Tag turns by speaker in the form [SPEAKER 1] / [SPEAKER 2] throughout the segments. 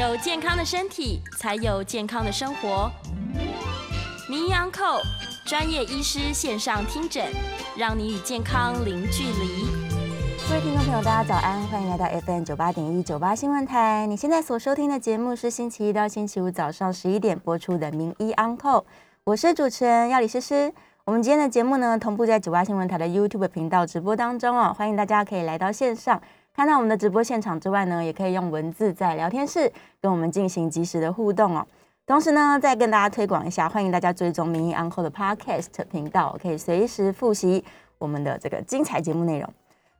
[SPEAKER 1] 有健康的身体，才有健康的生活。名医安扣专业医师线上听诊，让你与健康零距离。
[SPEAKER 2] 各位听众朋友，大家早安，欢迎来到 FM 九八点一九八新闻台。你现在所收听的节目是星期一到星期五早上十一点播出的名医安扣，我是主持人要李诗诗。我们今天的节目呢，同步在九八新闻台的 YouTube 频道直播当中哦，欢迎大家可以来到线上。看到我们的直播现场之外呢，也可以用文字在聊天室跟我们进行及时的互动哦。同时呢，再跟大家推广一下，欢迎大家追踪民意安后的 Podcast 频道，可以随时复习我们的这个精彩节目内容。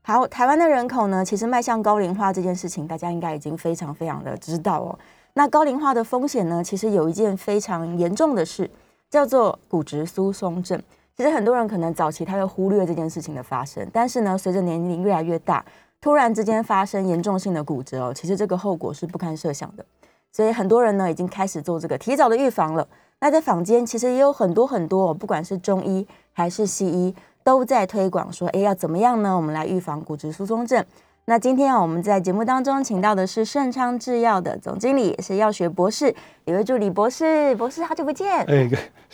[SPEAKER 2] 好，台湾的人口呢，其实迈向高龄化这件事情，大家应该已经非常非常的知道哦。那高龄化的风险呢，其实有一件非常严重的事，叫做骨质疏松症。其实很多人可能早期他会忽略这件事情的发生，但是呢，随着年龄越来越大。突然之间发生严重性的骨折哦，其实这个后果是不堪设想的，所以很多人呢已经开始做这个提早的预防了。那在坊间其实也有很多很多，不管是中医还是西医，都在推广说，哎，要怎么样呢？我们来预防骨质疏松症。那今天啊，我们在节目当中请到的是盛昌制药的总经理，也是药学博士，一位助理博士。博士，好久不见。
[SPEAKER 3] 哎，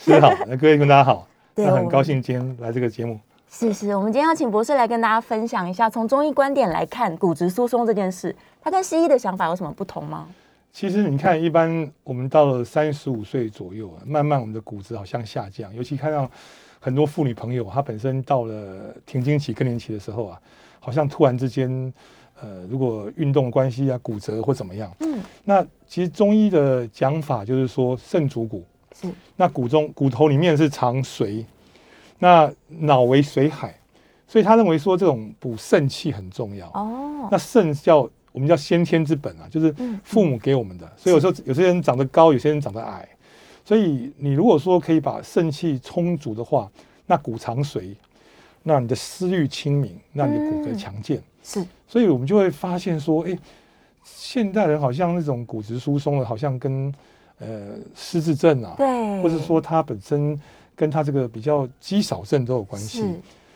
[SPEAKER 3] 各位好，各位跟大家好，那，很高兴今天来这个节目。
[SPEAKER 2] 是是，我们今天要请博士来跟大家分享一下，从中医观点来看骨质疏松这件事，它跟西医的想法有什么不同吗？
[SPEAKER 3] 其实你看，一般我们到了三十五岁左右啊，慢慢我们的骨质好像下降，尤其看到很多妇女朋友，她本身到了停经期、更年期的时候啊，好像突然之间，呃，如果运动关系啊，骨折或怎么样，嗯，那其实中医的讲法就是说肾主骨，是，那骨中骨头里面是藏髓。那脑为水海，所以他认为说这种补肾气很重要。哦，那肾叫我们叫先天之本啊，就是父母给我们的。所以有时候有些人长得高，有些人长得矮。所以你如果说可以把肾气充足的话，那骨藏髓，那你的思虑清明，那你的骨骼强健。是，所以我们就会发现说，哎，现代人好像那种骨质疏松的，好像跟呃失智症啊，
[SPEAKER 2] 对，
[SPEAKER 3] 或者说他本身。跟他这个比较肌少症都有关系。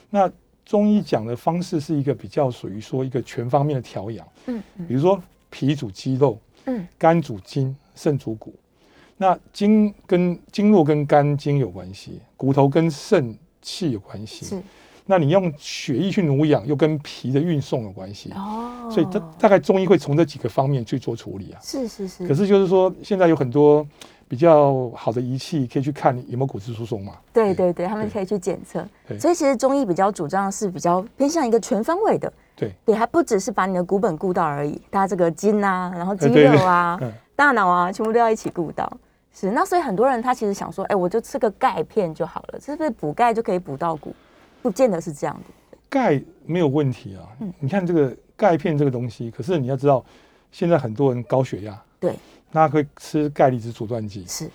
[SPEAKER 3] 那中医讲的方式是一个比较属于说一个全方面的调养。嗯，比如说脾主肌肉，嗯，肝主筋，肾主骨。那筋跟经络跟肝经有关系，骨头跟肾气有关系。是。那你用血液去濡养，又跟脾的运送有关系。哦。所以它大概中医会从这几个方面去做处理啊。
[SPEAKER 2] 是是是。
[SPEAKER 3] 可是就是说，现在有很多。比较好的仪器可以去看有没有骨质疏松嘛？
[SPEAKER 2] 对对对，他们可以去检测。所以其实中医比较主张是比较偏向一个全方位的。
[SPEAKER 3] 对
[SPEAKER 2] 对，它不只是把你的骨本顾到而已，它这个筋啊，然后肌肉啊、大脑啊，全部都要一起顾到。是那所以很多人他其实想说，哎，我就吃个钙片就好了，是不是补钙就可以补到骨？不见得是这样的。
[SPEAKER 3] 钙没有问题啊，你看这个钙片这个东西，可是你要知道，现在很多人高血压。
[SPEAKER 2] 对。
[SPEAKER 3] 那会吃钙离子阻断剂，
[SPEAKER 2] 是，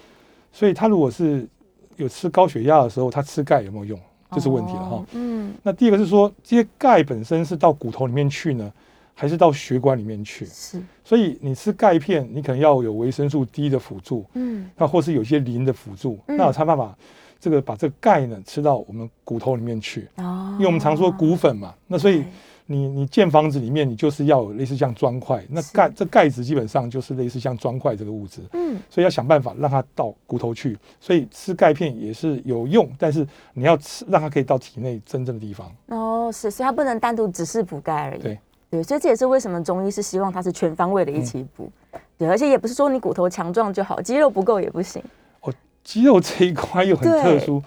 [SPEAKER 3] 所以他如果是有吃高血压的时候，他吃钙有没有用，这是问题了哈。嗯，那第二个是说，这些钙本身是到骨头里面去呢，还是到血管里面去？
[SPEAKER 2] 是，
[SPEAKER 3] 所以你吃钙片，你可能要有维生素 D 的辅助，嗯，那或是有些磷的辅助，那我才办法这个把这个钙呢吃到我们骨头里面去。哦，因为我们常说骨粉嘛，那所以。你你建房子里面，你就是要有类似像砖块，那钙这钙质基本上就是类似像砖块这个物质，嗯，所以要想办法让它到骨头去，所以吃钙片也是有用，但是你要吃让它可以到体内真正的地方。
[SPEAKER 2] 哦，是，所以它不能单独只是补钙而已。
[SPEAKER 3] 对
[SPEAKER 2] 对，所以这也是为什么中医是希望它是全方位的一起补，对，而且也不是说你骨头强壮就好，肌肉不够也不行。
[SPEAKER 3] 哦，肌肉这一块又很特殊，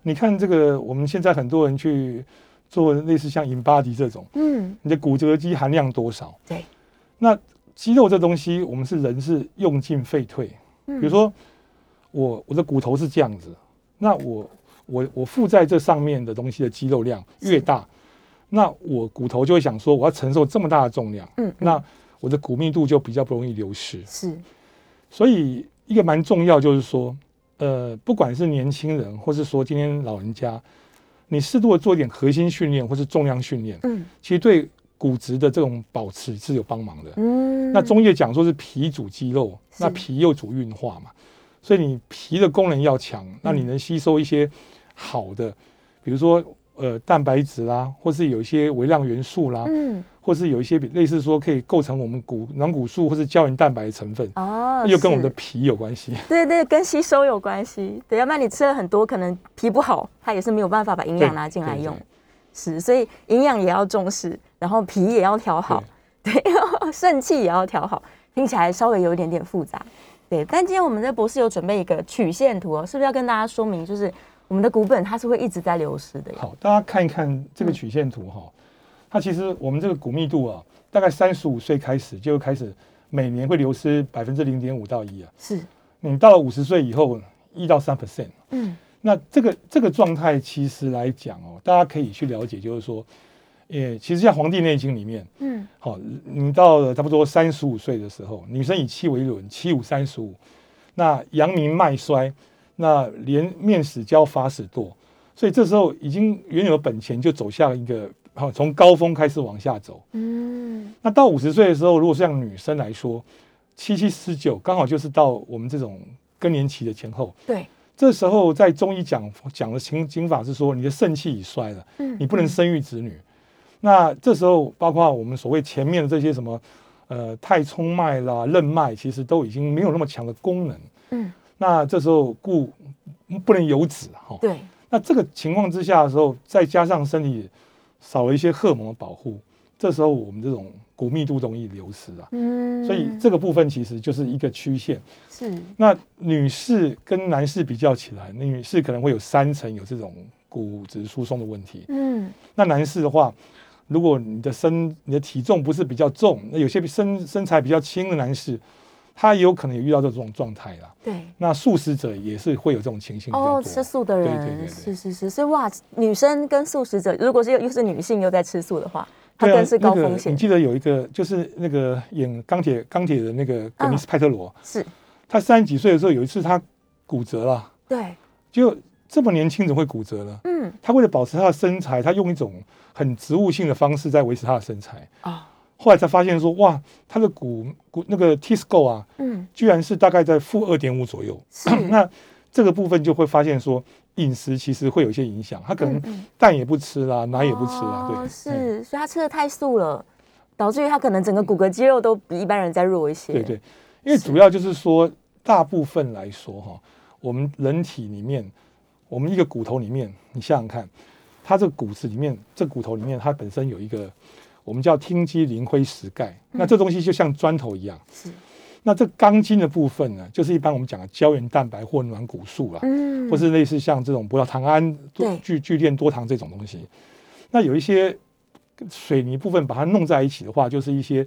[SPEAKER 3] 你看这个我们现在很多人去。做类似像 InBody 这种，嗯，你的骨折肌含量多少？
[SPEAKER 2] 对，
[SPEAKER 3] 那肌肉这东西，我们是人是用进废退。比如说，我我的骨头是这样子，那我我我附在这上面的东西的肌肉量越大，那我骨头就会想说，我要承受这么大的重量，嗯，那我的骨密度就比较不容易流失。
[SPEAKER 2] 是，
[SPEAKER 3] 所以一个蛮重要就是说，呃，不管是年轻人，或是说今天老人家。你适度的做一点核心训练或是重量训练，嗯，其实对骨质的这种保持是有帮忙的。嗯，那中医讲说是脾主肌肉，那脾又主运化嘛，所以你脾的功能要强，那你能吸收一些好的，比如说呃蛋白质啦，或是有一些微量元素啦，
[SPEAKER 2] 嗯，
[SPEAKER 3] 或是有一些比类似说可以构成我们骨软骨素或是胶原蛋白的成分，
[SPEAKER 2] 哦，
[SPEAKER 3] 又跟我们的皮有关系。
[SPEAKER 2] 对对，跟吸收有关系。对，要不然你吃了很多，可能皮不好，它也是没有办法把营养拿进来用。是，所以营养也要重视，然后皮也要调好，对，肾气也要调好。听起来稍微有一点点复杂，对。但今天我们的博士有准备一个曲线图哦，是不是要跟大家说明，就是我们的股本它是会一直在流失的？
[SPEAKER 3] 好，大家看一看这个曲线图哈，它其实我们这个骨密度啊，大概三十五岁开始就开始每年会流失百分之零点五到一啊。
[SPEAKER 2] 是，
[SPEAKER 3] 你到了五十岁以后，一到三 percent。
[SPEAKER 2] 嗯，
[SPEAKER 3] 那这个这个状态其实来讲哦，大家可以去了解，就是说，也，其实像《黄帝内经》里面，
[SPEAKER 2] 嗯，
[SPEAKER 3] 好，你到了差不多三十五岁的时候，女生以七为轮，七五三十五，那阳明脉衰，那连面死交法死堕，所以这时候已经原有本钱就走向一个，好，从高峰开始往下走。
[SPEAKER 2] 嗯，
[SPEAKER 3] 那到五十岁的时候，如果是像女生来说，七七十九，刚好就是到我们这种更年期的前后。
[SPEAKER 2] 对，
[SPEAKER 3] 这时候在中医讲讲的情经法是说，你的肾气已衰了，
[SPEAKER 2] 嗯
[SPEAKER 3] 你不能生育子女。那这时候包括我们所谓前面的这些什么，呃，太冲脉啦、任脉，其实都已经没有那么强的功能。
[SPEAKER 2] 嗯，
[SPEAKER 3] 那这时候故不能有子哈。
[SPEAKER 2] 对，
[SPEAKER 3] 那这个情况之下的时候，再加上身体少了一些荷尔蒙的保护，这时候我们这种骨密度容易流失啊。
[SPEAKER 2] 嗯，
[SPEAKER 3] 所以这个部分其实就是一个曲线。
[SPEAKER 2] 是，
[SPEAKER 3] 那女士跟男士比较起来，女士可能会有三成有这种骨质疏松的问题。
[SPEAKER 2] 嗯，
[SPEAKER 3] 那男士的话，如果你的身你的体重不是比较重，那有些身身材比较轻的男士，他也有可能也遇到这种状态啦。
[SPEAKER 2] 对。
[SPEAKER 3] 那素食者也是会有这种情形。
[SPEAKER 2] 哦，吃素的人
[SPEAKER 3] 对对对对
[SPEAKER 2] 是是是，所以哇，女生跟素食者，如果是又又是女性又在吃素的话，她
[SPEAKER 3] 对啊
[SPEAKER 2] 更是高
[SPEAKER 3] 那个
[SPEAKER 2] 风险。
[SPEAKER 3] 你记得有一个就是那个演钢铁钢铁的那个格尼斯派特罗，
[SPEAKER 2] 是，
[SPEAKER 3] 他三十几岁的时候有一次他骨折了，
[SPEAKER 2] 对，
[SPEAKER 3] 就这么年轻怎么会骨折呢？
[SPEAKER 2] 嗯，
[SPEAKER 3] 他为了保持他的身材，他用一种很植物性的方式在维持他的身材。
[SPEAKER 2] 啊，
[SPEAKER 3] 后来才发现说，哇，他的骨骨那个 T score 啊，
[SPEAKER 2] 嗯，
[SPEAKER 3] 居然是大概在负二点五左右。
[SPEAKER 2] 是
[SPEAKER 3] 那这个部分就会发现说，饮食其实会有一些影响。他可能蛋也不吃啦，奶也不吃啦，
[SPEAKER 2] 哦
[SPEAKER 3] 对，嗯
[SPEAKER 2] 是，所以他吃的太素了，导致于他可能整个骨骼肌肉都比一般人再弱一些。
[SPEAKER 3] 对对，因为主要就是说，大部分来说哈，我们人体里面，我们一个骨头里面，你想想看，它这个骨子里面，这骨头里面它本身有一个我们叫听肌磷灰石钙，那这东西就像砖头一样。
[SPEAKER 2] 是，
[SPEAKER 3] 那这钢筋的部分呢，就是一般我们讲的胶原蛋白或软骨素啦，
[SPEAKER 2] 嗯。
[SPEAKER 3] 或是类似像这种葡萄糖胺、多聚聚链多糖这种东西。那有一些水泥部分把它弄在一起的话，就是一些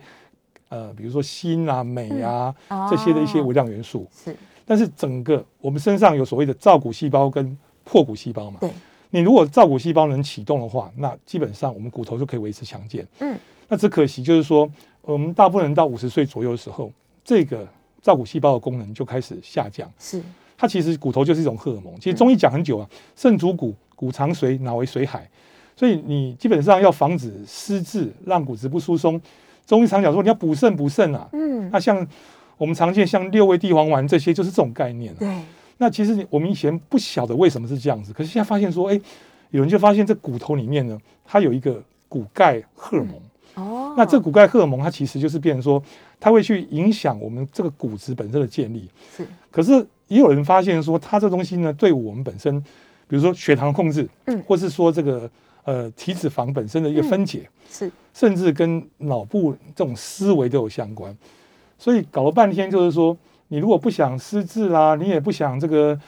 [SPEAKER 3] 呃，比如说锌啊、镁啊、
[SPEAKER 2] 哦
[SPEAKER 3] 这些的一些微量元素。
[SPEAKER 2] 是，
[SPEAKER 3] 但是整个我们身上有所谓的造骨细胞跟破骨细胞嘛，
[SPEAKER 2] 对，
[SPEAKER 3] 你如果造骨细胞能启动的话，那基本上我们骨头就可以维持强健。
[SPEAKER 2] 嗯，
[SPEAKER 3] 那只可惜就是说，我们大部分人到五十岁左右的时候，这个造骨细胞的功能就开始下降。
[SPEAKER 2] 是，
[SPEAKER 3] 它其实骨头就是一种荷尔蒙。其实中医讲很久啊，肾主骨，骨藏髓，脑为髓海。所以你基本上要防止失智，让骨质不疏松。中医常讲说你要补肾补肾啊。
[SPEAKER 2] 嗯，
[SPEAKER 3] 那像我们常见像六味地黄丸这些，就是这种概念、啊。
[SPEAKER 2] 对，
[SPEAKER 3] 那其实我们以前不晓得为什么是这样子，可是现在发现说，哎，有人就发现这骨头里面呢，它有一个骨钙荷尔蒙。
[SPEAKER 2] 哦，
[SPEAKER 3] 那这骨钙荷尔蒙它其实就是变成说，它会去影响我们这个骨质本身的建立。
[SPEAKER 2] 是，
[SPEAKER 3] 可是也有人发现说，它这东西呢，对我们本身，比如说血糖控制，
[SPEAKER 2] 嗯
[SPEAKER 3] 或是说这个呃体脂肪本身的一个分解，
[SPEAKER 2] 是，
[SPEAKER 3] 甚至跟脑部这种思维都有相关。所以搞了半天就是说，你如果不想失智啦，你也不想这个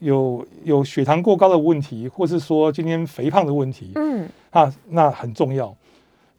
[SPEAKER 3] 有有血糖过高的问题，或是说今天肥胖的问题，
[SPEAKER 2] 嗯，
[SPEAKER 3] 啊，那很重要，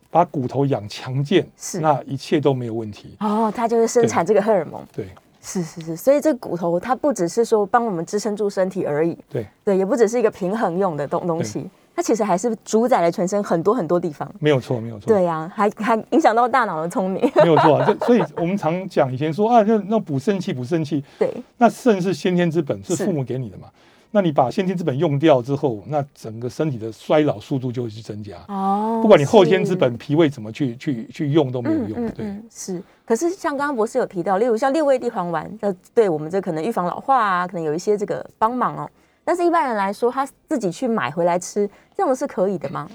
[SPEAKER 3] 把骨头养强健，
[SPEAKER 2] 是。
[SPEAKER 3] 那一切都没有问题。
[SPEAKER 2] 哦，它就是生产这个荷尔蒙。
[SPEAKER 3] 对。
[SPEAKER 2] 是是是，所以这骨头它不只是说帮我们支撑住身体而已，
[SPEAKER 3] 对，
[SPEAKER 2] 对，也不只是一个平衡用的东东西，它其实还是主宰了全身很多很多地方。
[SPEAKER 3] 没有错，没有错。
[SPEAKER 2] 对呀、还还影响到大脑的聪明。
[SPEAKER 3] 没有错啊，这所以我们常讲以前说啊，那那补肾气补肾气，
[SPEAKER 2] 对，
[SPEAKER 3] 那肾是先天之本，是
[SPEAKER 2] 是
[SPEAKER 3] 父母给你的嘛。那你把先天之本用掉之后，那整个身体的衰老速度就会去增加。
[SPEAKER 2] 哦
[SPEAKER 3] 不管你后天之本脾胃怎么去去去用都没有用。对，
[SPEAKER 2] 嗯，是。可是像刚刚博士有提到，例如像六味地黄丸，呃，对我们这可能预防老化啊，可能有一些这个帮忙哦。但是一般人来说，他自己去买回来吃，这种是可以的吗？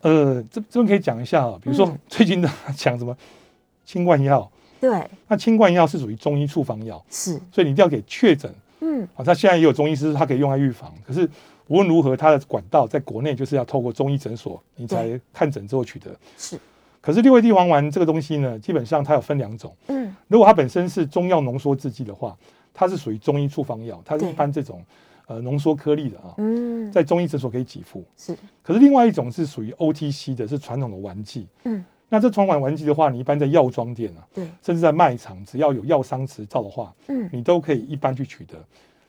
[SPEAKER 3] 呃，这这边可以讲一下啊，比如说
[SPEAKER 2] 嗯
[SPEAKER 3] 最近的讲什么清冠药，
[SPEAKER 2] 对，
[SPEAKER 3] 那清冠药是属于中医处方药，
[SPEAKER 2] 是，
[SPEAKER 3] 所以你一定要给确诊
[SPEAKER 2] 嗯，
[SPEAKER 3] 啊。他现在也有中医师，他可以用来预防。可是无论如何，它的管道在国内就是要透过中医诊所，你才看诊之后取得。
[SPEAKER 2] 是，
[SPEAKER 3] 可是六味地黄丸这个东西呢，基本上它有分两种。
[SPEAKER 2] 嗯，
[SPEAKER 3] 如果它本身是中药浓缩制剂的话，它是属于中医处方药，它是一般这种呃浓缩颗粒的啊，
[SPEAKER 2] 嗯，
[SPEAKER 3] 在中医诊所可以给付。
[SPEAKER 2] 是，
[SPEAKER 3] 可是另外一种是属于 OTC 的，是传统的丸剂。
[SPEAKER 2] 嗯，
[SPEAKER 3] 那这传统丸剂的话，你一般在药妆店啊，
[SPEAKER 2] 对，
[SPEAKER 3] 甚至在卖场，只要有药商执照的话，
[SPEAKER 2] 嗯，
[SPEAKER 3] 你都可以一般去取得。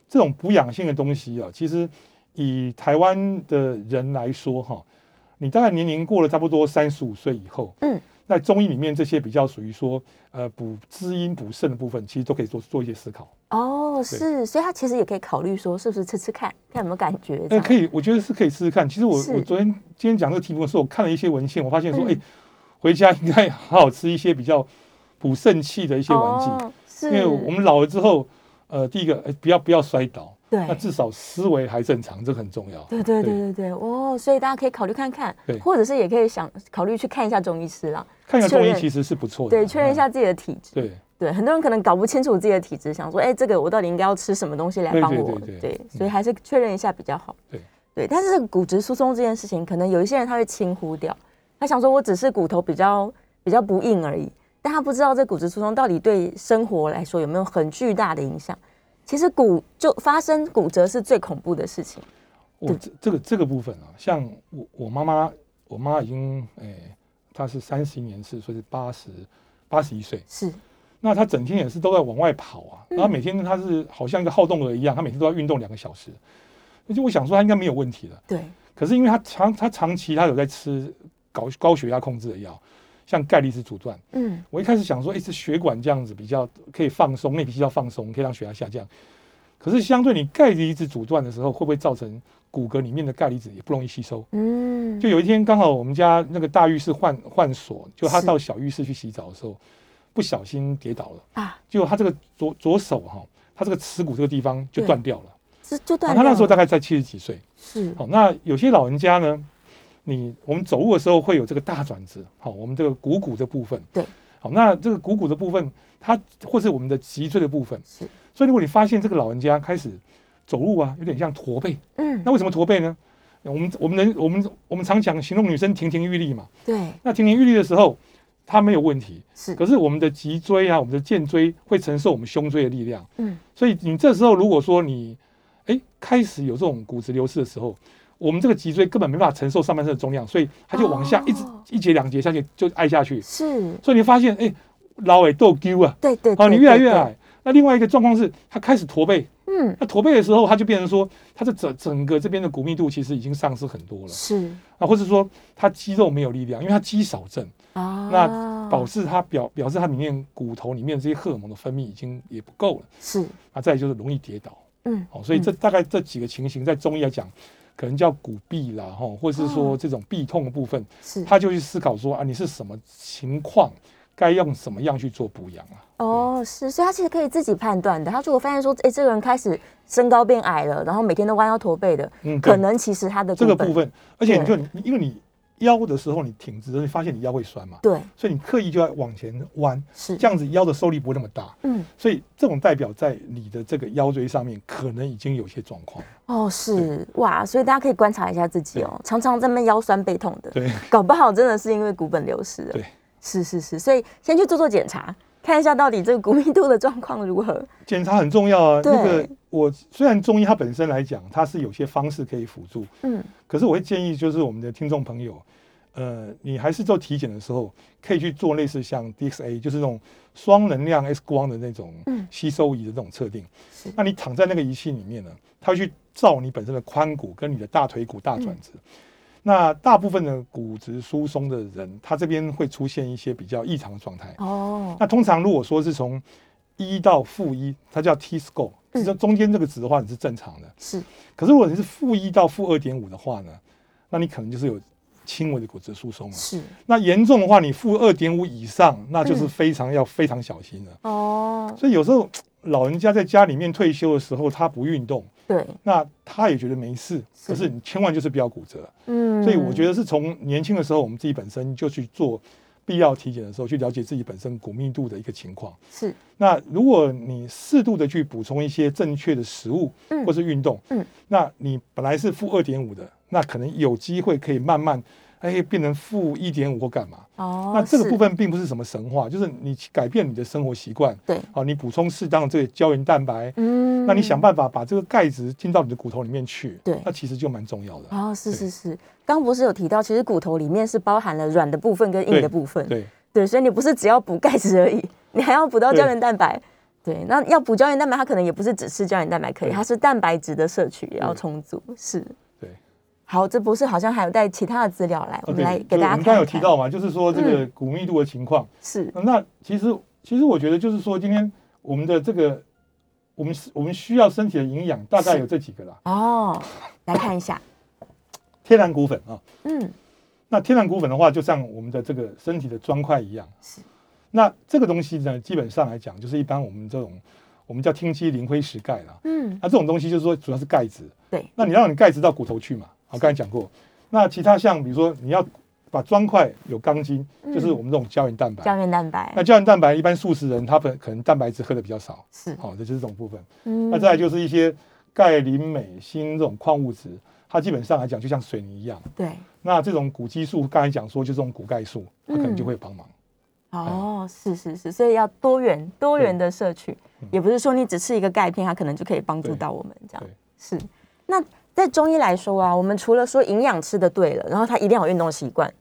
[SPEAKER 3] 这种补养性的东西啊，其实以台湾的人来说哈，你大概年龄过了差不多三十五岁以后，
[SPEAKER 2] 嗯，
[SPEAKER 3] 那中医里面这些比较属于说呃补滋阴补肾的部分，其实都可以做做一些思考。
[SPEAKER 2] 哦，是，所以他其实也可以考虑说，是不是吃吃看，看有没有感觉，哎
[SPEAKER 3] 呃，可以，我觉得是可以试试看。其实我我昨天今天讲这个题目的时候，我看了一些文献，我发现说，
[SPEAKER 2] 嗯。
[SPEAKER 3] 哎、回家应该好好吃一些比较补肾气的一些丸剂，因为我们老了之后，呃，第一个，哎、不要不要摔倒，那。至少思维还正常，这个很重要。
[SPEAKER 2] 对对对对对，哦，所以大家可以考虑看看，或者是也可以想考虑去看一下中医师啦，
[SPEAKER 3] 看一下中医其实是不错的，
[SPEAKER 2] 对，确认一
[SPEAKER 3] 嗯。
[SPEAKER 2] 下自己的体质。
[SPEAKER 3] 对，
[SPEAKER 2] 对，很多人可能搞不清楚自己的体质，想说，哎，这个我到底应该要吃什么东西来
[SPEAKER 3] 对对
[SPEAKER 2] 帮我？
[SPEAKER 3] 对对
[SPEAKER 2] 所以还是确认一下比较好。
[SPEAKER 3] 对
[SPEAKER 2] 对，但是这个骨质疏松这件事情，可能有一些人他会轻忽掉，他想说我只是骨头比较比较不硬而已，但他不知道这骨质疏松到底对生活来说有没有很巨大的影响。其实骨就发生骨折是最恐怖的事情。
[SPEAKER 3] 我这这个这个部分啊，像我我妈妈，我妈已经哎、她是三十一年是，所以是八十八十一岁。
[SPEAKER 2] 是，
[SPEAKER 3] 那她整天也是都在往外跑啊，
[SPEAKER 2] 嗯
[SPEAKER 3] 然后每天她是好像一个好动儿一样，她每天都要运动两个小时。而且我想说她应该没有问题的，
[SPEAKER 2] 对，
[SPEAKER 3] 可是因为她长她长期她有在吃高高血压控制的药，像钙离子阻断。
[SPEAKER 2] 嗯，
[SPEAKER 3] 我一开始想说，哎、这血管这样子比较可以放松，内皮细胞放松，可以让血压下降。可是相对你钙离子阻断的时候，会不会造成骨骼里面的钙离子也不容易吸收？
[SPEAKER 2] 嗯，
[SPEAKER 3] 就有一天刚好我们家那个大浴室换换锁，就他到小浴室去洗澡的时候，不小心跌倒了，
[SPEAKER 2] 啊，
[SPEAKER 3] 就他这个左左手哈，他这个耻骨这个地方就断掉了。
[SPEAKER 2] 是就断
[SPEAKER 3] 啊他那时候大概在七十几岁。
[SPEAKER 2] 是，
[SPEAKER 3] 好，那有些老人家呢，你我们走路的时候会有这个大转子，好，我们这个股骨的部分，
[SPEAKER 2] 对，
[SPEAKER 3] 好，那这个股骨的部分，它或是我们的脊椎的部分，
[SPEAKER 2] 是，
[SPEAKER 3] 所以如果你发现这个老人家开始走路啊，有点像驼背，
[SPEAKER 2] 嗯，
[SPEAKER 3] 那为什么驼背呢？我们我们能我们我们常讲形容女生亭亭玉立嘛，
[SPEAKER 2] 对，
[SPEAKER 3] 那亭亭玉立的时候，它没有问题，
[SPEAKER 2] 是，
[SPEAKER 3] 可是我们的脊椎啊，我们的肩椎会承受我们胸椎的力量，
[SPEAKER 2] 嗯，
[SPEAKER 3] 所以你这时候如果说你，哎，开始有这种骨质流失的时候，我们这个脊椎根本没办法承受上半身的重量，所以它就往下一直、
[SPEAKER 2] 哦。
[SPEAKER 3] 一节两节下去就挨下去，
[SPEAKER 2] 是，
[SPEAKER 3] 所以你发现，哎，老尾都丢啊，
[SPEAKER 2] 对对，
[SPEAKER 3] 好，
[SPEAKER 2] 对
[SPEAKER 3] 你越来越，矮。那另外一个状况是，它开始驼背，
[SPEAKER 2] 嗯，
[SPEAKER 3] 那驼背的时候，它就变成说，它的整整个这边的骨密度其实已经丧失很多了。
[SPEAKER 2] 是。
[SPEAKER 3] 啊，或者说它肌肉没有力量，因为它肌少症。
[SPEAKER 2] 啊，
[SPEAKER 3] 那导致它表表示它里面骨头里面这些荷尔蒙的分泌已经也不够了，
[SPEAKER 2] 是，
[SPEAKER 3] 那再来就是容易跌倒，
[SPEAKER 2] 嗯，
[SPEAKER 3] 哦，所以这
[SPEAKER 2] 嗯。
[SPEAKER 3] 大概这几个情形在中医来讲，可能叫骨痹啦，哈，或者是说
[SPEAKER 2] 哦
[SPEAKER 3] 这种痹痛的部分，
[SPEAKER 2] 是
[SPEAKER 3] 他就去思考说啊，你是什么情况，该用什么样去做补养啊？
[SPEAKER 2] 哦，是，所以他其实可以自己判断的。他如果发现说，哎，这个人开始身高变矮了，然后每天都弯腰驼背的，
[SPEAKER 3] 嗯，
[SPEAKER 2] 可能其实他的
[SPEAKER 3] 这个部分，而且你就因为你腰的时候你挺直，你发现你腰会酸嘛，
[SPEAKER 2] 对。
[SPEAKER 3] 所以你刻意就要往前弯，
[SPEAKER 2] 是。
[SPEAKER 3] 这样子腰的受力不会那么大，
[SPEAKER 2] 嗯。
[SPEAKER 3] 所以这种代表在你的这个腰椎上面可能已经有些状况。
[SPEAKER 2] 哦是。哇，所以大家可以观察一下自己哦，常常在那边腰酸背痛的，
[SPEAKER 3] 对，
[SPEAKER 2] 搞不好真的是因为骨本流失了。
[SPEAKER 3] 对，
[SPEAKER 2] 是是是，所以先去做做检查，看一下到底这个骨密度的状况如何。
[SPEAKER 3] 检查很重要啊。那个我虽然中医它本身来讲，它是有些方式可以辅助，
[SPEAKER 2] 嗯，
[SPEAKER 3] 可是我会建议就是我们的听众朋友，呃，你还是做体检的时候，可以去做类似像 DXA，就是那种双能量 X 光的那种
[SPEAKER 2] 嗯
[SPEAKER 3] 吸收仪的这种测定。
[SPEAKER 2] 是
[SPEAKER 3] 那你躺在那个仪器里面呢，它会去照你本身的髋骨跟你的大腿骨大转子。那大部分的骨质疏松的人，他这边会出现一些比较异常的状态。
[SPEAKER 2] 哦，
[SPEAKER 3] 那通常如果说是从一到负一，它叫 T score，
[SPEAKER 2] 嗯
[SPEAKER 3] 这中间这个值的话你是正常的。
[SPEAKER 2] 是
[SPEAKER 3] 可是如果你是负一到负二点五的话呢，那你可能就是有轻微的骨质疏松了。
[SPEAKER 2] 是
[SPEAKER 3] 那严重的话，你负二点五以上，那就是
[SPEAKER 2] 嗯
[SPEAKER 3] 非常要非常小心了。
[SPEAKER 2] 哦，
[SPEAKER 3] 所以有时候老人家在家里面退休的时候，他不运动，
[SPEAKER 2] 对，
[SPEAKER 3] 那他也觉得没事，可是你千万就是不要骨折。
[SPEAKER 2] 嗯，
[SPEAKER 3] 所以我觉得是从年轻的时候，我们自己本身就去做必要体检的时候，去了解自己本身骨密度的一个情况。
[SPEAKER 2] 是。
[SPEAKER 3] 那如果你适度的去补充一些正确的食物
[SPEAKER 2] 嗯。
[SPEAKER 3] 或是运动，
[SPEAKER 2] 嗯，
[SPEAKER 3] 那你本来是负二点五的，那可能有机会可以慢慢哎变成负一点五或干嘛。
[SPEAKER 2] 哦，
[SPEAKER 3] 那这个部分并不是什么神话，就是你改变你的生活习惯，
[SPEAKER 2] 对，
[SPEAKER 3] 好，你补充适当的这个胶原蛋白，
[SPEAKER 2] 嗯，
[SPEAKER 3] 那你想办法把这个钙质进到你的骨头里面去，
[SPEAKER 2] 对
[SPEAKER 3] 那其实就蛮重要的。
[SPEAKER 2] 哦，是是是，刚博士有提到，其实骨头里面是包含了软的部分跟硬的部分，
[SPEAKER 3] 对，
[SPEAKER 2] 对，所以你不是只要补钙质而已，你还要补到
[SPEAKER 3] 对
[SPEAKER 2] 胶原蛋白。对，那要补胶原蛋白，它可能也不是只吃胶原蛋白可以，它是蛋白质的摄取也要充足。是，
[SPEAKER 3] 对。
[SPEAKER 2] 好，这不是好像还有带其他的资料来，我
[SPEAKER 3] 哦
[SPEAKER 2] 们来，给大家看看。
[SPEAKER 3] 我们刚刚有提到嘛，就是说这个
[SPEAKER 2] 嗯
[SPEAKER 3] 骨密度的情况。
[SPEAKER 2] 是，
[SPEAKER 3] 那其实其实我觉得就是说，今天我们的这个我们我们需要身体的营养大概有这几个啦，
[SPEAKER 2] 哦，来看一下，
[SPEAKER 3] 天然骨粉啊。
[SPEAKER 2] 嗯，
[SPEAKER 3] 那天然骨粉的话，就像我们的这个身体的砖块一样。
[SPEAKER 2] 是。
[SPEAKER 3] 那这个东西呢，基本上来讲，就是一般我们这种我们叫听基磷灰石钙啦。
[SPEAKER 2] 嗯，
[SPEAKER 3] 那这种东西就是说主要是钙质。
[SPEAKER 2] 对，
[SPEAKER 3] 那你让你钙质到骨头去嘛？我刚才讲过。那其他像比如说你要把砖块有钢筋，就是我们这种胶原蛋白。
[SPEAKER 2] 胶原蛋白
[SPEAKER 3] 那胶原蛋白一般素食人他本可能蛋白质喝的比较少，
[SPEAKER 2] 是，
[SPEAKER 3] 好、这就是这种部分。
[SPEAKER 2] 嗯
[SPEAKER 3] 那再来就是一些钙、磷、镁、锌这种矿物质，它基本上来讲就像水泥一样。
[SPEAKER 2] 对，
[SPEAKER 3] 那这种骨激素，刚才讲说就这种骨钙素，它可能就会帮忙。
[SPEAKER 2] 哦，是是是，所以要多元多元的摄取，
[SPEAKER 3] 嗯
[SPEAKER 2] 也不是说你只吃一个钙片，它可能就可以帮助到我们这样
[SPEAKER 3] 对。
[SPEAKER 2] 是，那在中医来说啊，我们除了说营养吃的对了，然后他一定要有运动习惯，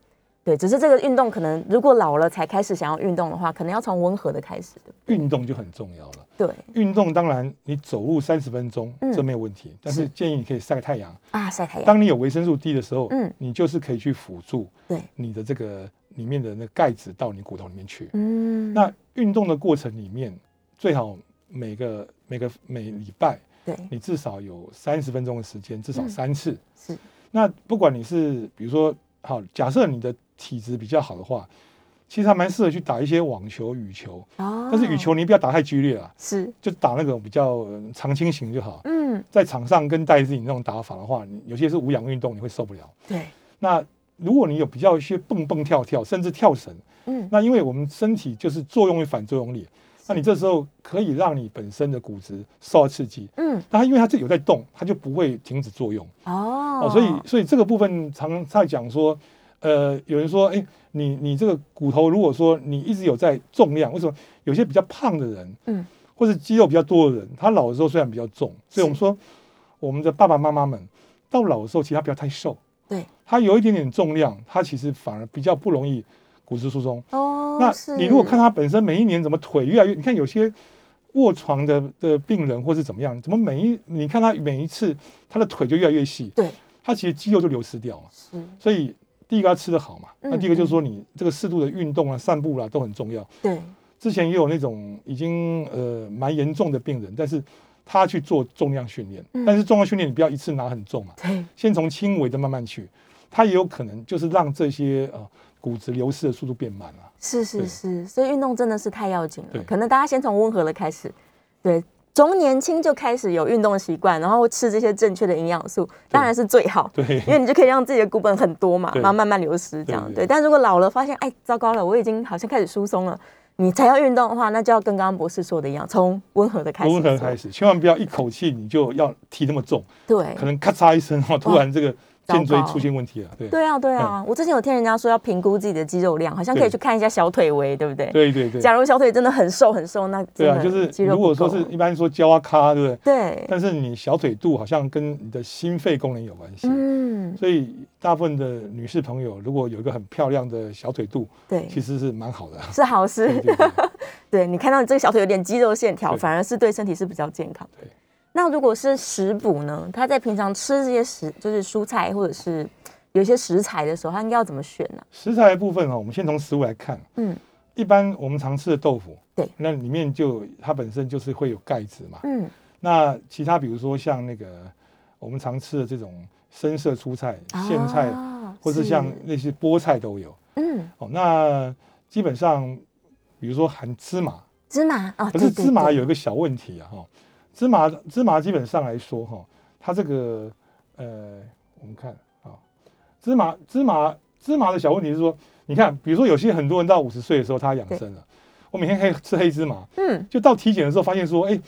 [SPEAKER 2] 对，只是这个运动可能如果老了才开始想要运动的话，可能要从温和的开始的。
[SPEAKER 3] 运动就很重要了。
[SPEAKER 2] 对
[SPEAKER 3] 运动当然你走路三十分钟
[SPEAKER 2] 嗯
[SPEAKER 3] 这没有问题，但是
[SPEAKER 2] 是
[SPEAKER 3] 建议你可以晒太阳。
[SPEAKER 2] 啊，晒太阳，
[SPEAKER 3] 当你有维生素 D 的时候，
[SPEAKER 2] 嗯
[SPEAKER 3] 你就是可以去辅助
[SPEAKER 2] 对，
[SPEAKER 3] 你的这个里面的那个钙质到你骨头里面去。
[SPEAKER 2] 嗯，
[SPEAKER 3] 那运动的过程里面，最好每个每个每礼拜
[SPEAKER 2] 对
[SPEAKER 3] 你至少有三十分钟的时间，至少
[SPEAKER 2] 嗯
[SPEAKER 3] 三次。
[SPEAKER 2] 是
[SPEAKER 3] 那不管你是比如说好，假设你的体质比较好的话，其实还蛮适合去打一些网球、羽球。
[SPEAKER 2] 哦，
[SPEAKER 3] 但是羽球你不要打太剧烈啊，
[SPEAKER 2] 是
[SPEAKER 3] 就打那种比较呃长轻型就好。
[SPEAKER 2] 嗯
[SPEAKER 3] 在场上跟戴志颖那种打法的话，你有些是无氧运动，你会受不了。
[SPEAKER 2] 对
[SPEAKER 3] 那如果你有比较一些蹦蹦跳跳，甚至跳绳，
[SPEAKER 2] 嗯
[SPEAKER 3] 那因为我们身体就是作用与反作用力，那你这时候可以让你本身的骨质受到刺激，
[SPEAKER 2] 嗯。
[SPEAKER 3] 那它因为它这有在动，它就不会停止作用。
[SPEAKER 2] 哦。
[SPEAKER 3] 哦。所以所以这个部分常在讲说，呃，有人说，哎，你你这个骨头如果说你一直有在重量，为什么有些比较胖的人，
[SPEAKER 2] 嗯，
[SPEAKER 3] 或者肌肉比较多的人，他老的时候虽然比较重，所以我们说我们的爸爸妈妈们到老的时候，其实他不要太瘦，
[SPEAKER 2] 对。
[SPEAKER 3] 他有一点点重量，他其实反而比较不容易骨质疏松。
[SPEAKER 2] 哦，
[SPEAKER 3] 那你如果看他本身每一年怎么腿越来越，你看有些卧床的的病人或是怎么样，怎么每一你看他每一次他的腿就越来越细，
[SPEAKER 2] 对。
[SPEAKER 3] 他其实肌肉就流失掉了。
[SPEAKER 2] 是。
[SPEAKER 3] 所以第一个要吃得好嘛，
[SPEAKER 2] 嗯
[SPEAKER 3] 那第一个就是说你这个适度的运动啊、散步啦、都很重要。
[SPEAKER 2] 对。
[SPEAKER 3] 之前也有那种已经呃蛮严重的病人，但是他去做重量训练，
[SPEAKER 2] 嗯。
[SPEAKER 3] 但是重量训练你不要一次拿很重嘛，
[SPEAKER 2] 对。
[SPEAKER 3] 先从轻微的慢慢去，他也有可能就是让这些呃骨质流失的速度变慢了。
[SPEAKER 2] 是是是，所以运动真的是太要紧了
[SPEAKER 3] 对。
[SPEAKER 2] 可能大家先从温和的开始，对，从年轻就开始有运动习惯，然后吃这些正确的营养素，当然是最好。
[SPEAKER 3] 对
[SPEAKER 2] 因为你就可以让自己的骨本很多嘛，然后慢慢流失这样。
[SPEAKER 3] 对，
[SPEAKER 2] 但如果老了发现，哎，糟糕了，我已经好像开始疏松了，你才要运动的话，那就要跟刚刚博士说的一样，从温和的开始。
[SPEAKER 3] 温和开。始，千万不要一口气你就要提那么重，
[SPEAKER 2] 对
[SPEAKER 3] 可能咔嚓一声，哦，突然这个肩椎出现问题了。对
[SPEAKER 2] 对啊对啊，我之前有听人家说要评估自己的肌肉量，好像可以去看一下小腿围，对不对？
[SPEAKER 3] 对对对，
[SPEAKER 2] 假如小腿真的很瘦很瘦，那
[SPEAKER 3] 对啊，就是
[SPEAKER 2] 肌肉
[SPEAKER 3] 如果说是一般说胶啊咖，对不对？
[SPEAKER 2] 对，
[SPEAKER 3] 但是你小腿肚好像跟你的心肺功能有关系，
[SPEAKER 2] 嗯，
[SPEAKER 3] 所以大部分的女士朋友如果有一个很漂亮的小腿肚，
[SPEAKER 2] 对，
[SPEAKER 3] 其实是蛮好的。
[SPEAKER 2] 是好事。
[SPEAKER 3] 对对对
[SPEAKER 2] 对你看到你这个小腿有点肌肉线条，反而是对身体是比较健康。
[SPEAKER 3] 对。
[SPEAKER 2] 那如果是食补呢？他在平常吃这些食，就是蔬菜或者是有一些食材的时候，他应该要怎么选呢？
[SPEAKER 3] 食材的部分哦，我们先从食物来看。
[SPEAKER 2] 嗯，
[SPEAKER 3] 一般我们常吃的豆腐，
[SPEAKER 2] 对，
[SPEAKER 3] 那里面就它本身就是会有钙质嘛。
[SPEAKER 2] 嗯，
[SPEAKER 3] 那其他比如说像那个我们常吃的这种深色蔬菜、苋菜，
[SPEAKER 2] 啊
[SPEAKER 3] 或是像那些菠菜都有。
[SPEAKER 2] 嗯
[SPEAKER 3] 哦，那基本上比如说含芝麻，
[SPEAKER 2] 芝麻哦，
[SPEAKER 3] 可是芝麻有一个小问题啊哈，芝麻芝麻基本上来说哈，它这个呃，我们看啊，芝麻芝麻芝麻的小问题是说，你看，比如说有些很多人到五十岁的时候他养生了，我每天可以吃黑芝麻，
[SPEAKER 2] 嗯。
[SPEAKER 3] 就到体检的时候发现说，哎，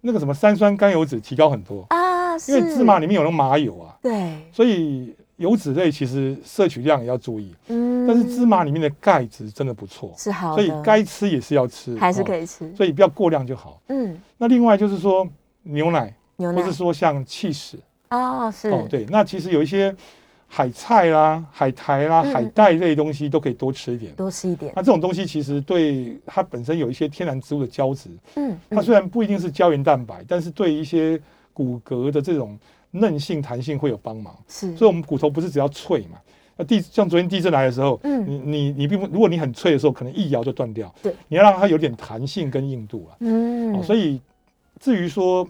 [SPEAKER 3] 那个什么三酸甘油脂提高很多，
[SPEAKER 2] 啊，
[SPEAKER 3] 因为芝麻里面有那个麻油啊，
[SPEAKER 2] 对，
[SPEAKER 3] 所以油脂类其实摄取量也要注意。
[SPEAKER 2] 嗯
[SPEAKER 3] 但是芝麻里面的钙质真的不错，
[SPEAKER 2] 是好的，
[SPEAKER 3] 所以该吃也是要吃，
[SPEAKER 2] 还是
[SPEAKER 3] 哦
[SPEAKER 2] 可以吃，
[SPEAKER 3] 所以不要过量就好。
[SPEAKER 2] 嗯，
[SPEAKER 3] 那另外就是说牛奶，
[SPEAKER 2] 牛奶。
[SPEAKER 3] 或是说像气食
[SPEAKER 2] 哦，是。
[SPEAKER 3] 哦，对，那其实有一些海菜啦、海苔啦、
[SPEAKER 2] 嗯
[SPEAKER 3] 海带类东西都可以多吃一点。
[SPEAKER 2] 多吃一点。
[SPEAKER 3] 那，这种东西其实对它本身有一些天然植物的胶质，
[SPEAKER 2] 嗯，嗯。
[SPEAKER 3] 它虽然不一定是胶原蛋白，但是对一些骨骼的这种韧性、弹性会有帮忙。
[SPEAKER 2] 是，
[SPEAKER 3] 所以，我们骨头不是只要脆嘛？那地像昨天地震来的时候，
[SPEAKER 2] 嗯
[SPEAKER 3] 你你你并不，如果你很脆的时候，可能一摇就断掉。
[SPEAKER 2] 对，
[SPEAKER 3] 你要让它有点弹性跟硬度了。
[SPEAKER 2] 嗯
[SPEAKER 3] 哦，所以至于说，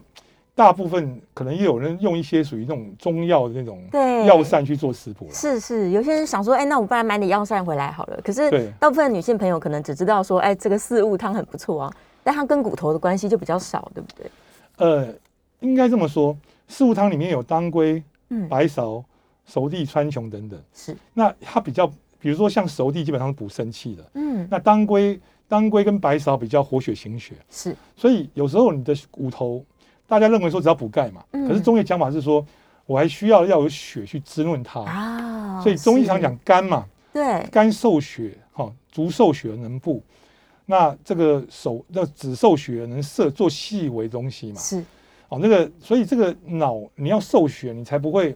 [SPEAKER 3] 大部分可能也有人用一些属于那种中药的那种
[SPEAKER 2] 对
[SPEAKER 3] 药膳去做食谱了。
[SPEAKER 2] 是是，有些人想说，哎，那我不然买点药膳回来好了。可是
[SPEAKER 3] 对
[SPEAKER 2] 大部分女性朋友可能只知道说，哎，这个四物汤很不错啊，但它跟骨头的关系就比较少，对不对？
[SPEAKER 3] 呃，应该这么说，四物汤里面有当归、
[SPEAKER 2] 嗯，
[SPEAKER 3] 白芍、熟地、川穹等等。
[SPEAKER 2] 是，
[SPEAKER 3] 那它比较，比如说像熟地，基本上是补肾气的。
[SPEAKER 2] 嗯，
[SPEAKER 3] 那当归、当归跟白芍比较活血行血。
[SPEAKER 2] 是，
[SPEAKER 3] 所以有时候你的骨头，大家认为说只要补钙嘛，
[SPEAKER 2] 嗯
[SPEAKER 3] 可是中医讲法是说，我还需要要有血去滋润它。
[SPEAKER 2] 啊，
[SPEAKER 3] 所以中医常
[SPEAKER 2] 是
[SPEAKER 3] 讲肝嘛，
[SPEAKER 2] 对，
[SPEAKER 3] 肝受血，哈、足受血能布。那这个手，那子受血能摄做细微东西嘛？
[SPEAKER 2] 是，
[SPEAKER 3] 哦，那个，所以这个脑你要受血，你才不会，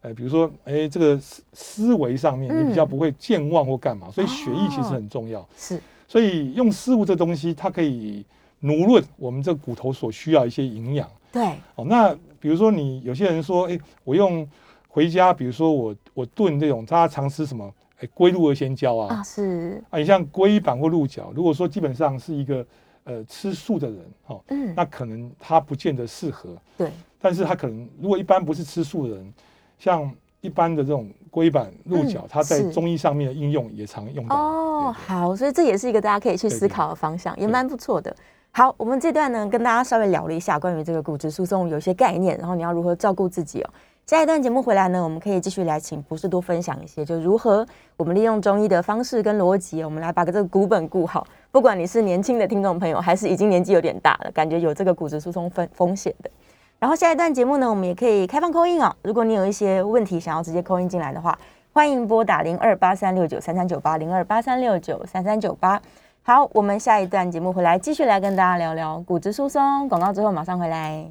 [SPEAKER 3] 呃，比如说，哎，这个思思维上面你比较
[SPEAKER 2] 嗯
[SPEAKER 3] 不会健忘或干嘛，所以血液其实
[SPEAKER 2] 哦
[SPEAKER 3] 很重要。
[SPEAKER 2] 是，
[SPEAKER 3] 所以用食物这东西，它可以奴润我们这骨头所需要一些营养。
[SPEAKER 2] 对，
[SPEAKER 3] 哦，那比如说你有些人说，哎，我用回家，比如说我我炖这种，大家常吃什么？哎，龟鹿二仙胶啊，
[SPEAKER 2] 啊，是，
[SPEAKER 3] 啊，你像龟板或鹿角，如果说基本上是一个呃吃素的人，哦，
[SPEAKER 2] 嗯，
[SPEAKER 3] 那可能他不见得适合。
[SPEAKER 2] 对，
[SPEAKER 3] 但是他可能如果一般不是吃素的人，像一般的这种龟板、鹿角，
[SPEAKER 2] 嗯
[SPEAKER 3] 它在中医上面的应用也常用到。
[SPEAKER 2] 哦，好，所以这也是一个大家可以去思考的方向，也蛮不错的。好，我们这段呢跟大家稍微聊了一下关于这个骨质疏松有一些概念，然后你要如何照顾自己哦。下一段节目回来呢，我们可以继续来请博士多分享一些，就如何我们利用中医的方式跟逻辑，我们来把这个骨本固好。不管你是年轻的听众朋友，还是已经年纪有点大了，感觉有这个骨质疏松风风险的。然后下一段节目呢，我们也可以开放扣印哦。如果你有一些问题想要直接扣印进来的话，欢迎拨打零二八三六九三三九八零二八三六九三三九八。好，我们下一段节目回来继续来跟大家聊聊骨质疏松。广告之后马上回来。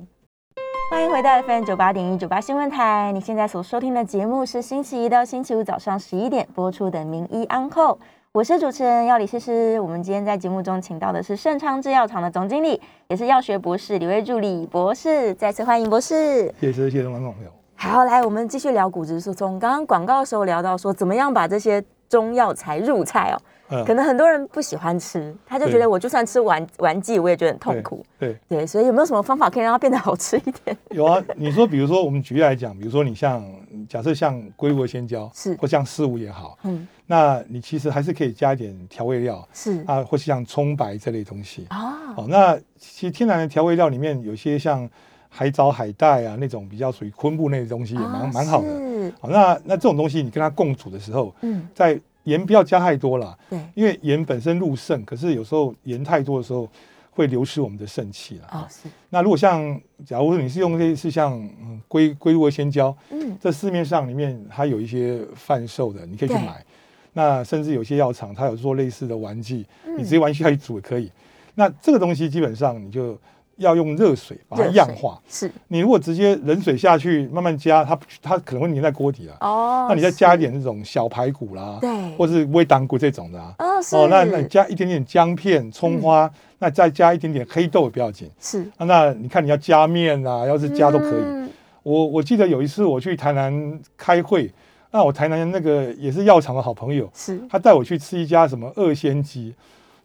[SPEAKER 2] 欢迎回到 FM 九八点一九八新闻台，你现在所收听的节目是星期一到星期五早上十一点播出的《名医安扣》，我是主持人药李诗诗。我们今天在节目中请到的是盛昌制药厂的总经理，也是药学博士李威助理博士，再次欢迎博士。
[SPEAKER 3] 谢谢谢谢观众朋友。
[SPEAKER 2] 好，来，我们继续聊骨质疏松。刚刚广告的时候聊到说，怎么样把这些中药材入菜哦，
[SPEAKER 3] 嗯
[SPEAKER 2] 可能很多人不喜欢吃，他就觉得我就算吃完完剂，我也觉得很痛苦。
[SPEAKER 3] 对，
[SPEAKER 2] 对，所以有没有什么方法可以让它变得好吃一点？
[SPEAKER 3] 有啊。你说，比如说我们举例来讲，比如说你像假设像龟鹿仙胶，
[SPEAKER 2] 是
[SPEAKER 3] 或像四物也好，
[SPEAKER 2] 嗯，
[SPEAKER 3] 那你其实还是可以加一点调味料
[SPEAKER 2] 是
[SPEAKER 3] 啊，或是像葱白这类东西。
[SPEAKER 2] 啊，
[SPEAKER 3] 哦，那其实天然的调味料里面有些像海藻、海带啊那种比较属于昆布类的东西，也蛮
[SPEAKER 2] 啊
[SPEAKER 3] 蛮好的。
[SPEAKER 2] 是
[SPEAKER 3] 好，那那这种东西你跟它共煮的时候，
[SPEAKER 2] 嗯，
[SPEAKER 3] 在盐不要加太多了，
[SPEAKER 2] 对，
[SPEAKER 3] 因为盐本身入肾，可是有时候盐太多的时候会流失我们的肾气了。
[SPEAKER 2] 啊，是，
[SPEAKER 3] 那如果像假如说你是用类似像嗯龟龟鹿仙胶，
[SPEAKER 2] 嗯，
[SPEAKER 3] 这市面上里面它有一些贩售的，你可以去
[SPEAKER 2] 对
[SPEAKER 3] 买。那甚至有些药厂它有做类似的丸剂，
[SPEAKER 2] 嗯
[SPEAKER 3] 你直接丸下去煮也可以。那这个东西基本上你就要用热水把它样化。
[SPEAKER 2] 是
[SPEAKER 3] 你如果直接冷水下去慢慢加，它它可能会粘在锅底了。
[SPEAKER 2] 哦，
[SPEAKER 3] 那你再加一
[SPEAKER 2] 是，
[SPEAKER 3] 点那种小排骨啦，
[SPEAKER 2] 对，
[SPEAKER 3] 或是微当骨这种的啊。
[SPEAKER 2] 哦，
[SPEAKER 3] 那那你加一点点姜片、葱花，
[SPEAKER 2] 嗯
[SPEAKER 3] 那再加一点点黑豆也不要紧。
[SPEAKER 2] 是
[SPEAKER 3] 啊那你看你要加面啊，要是加都可以。
[SPEAKER 2] 嗯
[SPEAKER 3] 我我记得有一次我去台南开会，那我台南那个也是药厂的好朋友，
[SPEAKER 2] 是。
[SPEAKER 3] 他带我去吃一家什么二仙鸡，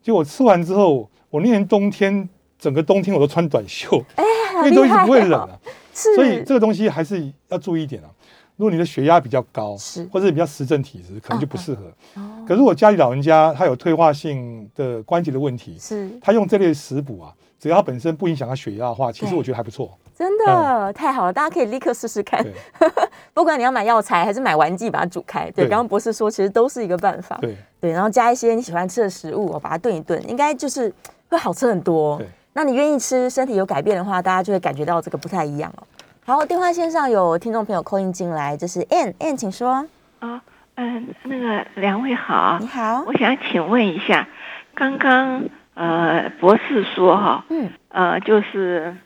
[SPEAKER 3] 结果吃完之后，我那年冬天整个冬天我都穿短袖，因为都一直不会冷啊，
[SPEAKER 2] 哦。是，
[SPEAKER 3] 所以这个东西还是要注意一点啊。如果你的血压比较高，
[SPEAKER 2] 是。
[SPEAKER 3] 或者比较实症体质，可能就不适合。
[SPEAKER 2] 哦
[SPEAKER 3] 可是我家里老人家他有退化性的关节的问题，
[SPEAKER 2] 是。
[SPEAKER 3] 他用这类食补啊，只要他本身不影响他血压的话，其实我觉得还不错。
[SPEAKER 2] 真的太好了，大家可以立刻试试看。不管你要买药材还是买丸剂，把它煮开。对，
[SPEAKER 3] 对
[SPEAKER 2] 刚刚博士说，其实都是一个办法。
[SPEAKER 3] 对
[SPEAKER 2] 对，然后加一些你喜欢吃的食物，我把它炖一炖，应该就是会好吃很多
[SPEAKER 3] 对。
[SPEAKER 2] 那你愿意吃，身体有改变的话，大家就会感觉到这个不太一样哦。好，电话线上有听众朋友扣音进来，这是 Ann Ann，请说。
[SPEAKER 4] 啊，嗯，那个两位好
[SPEAKER 2] 你，好
[SPEAKER 4] 我，想请问一下，刚刚呃博士说哈，
[SPEAKER 2] 嗯，
[SPEAKER 4] 呃就是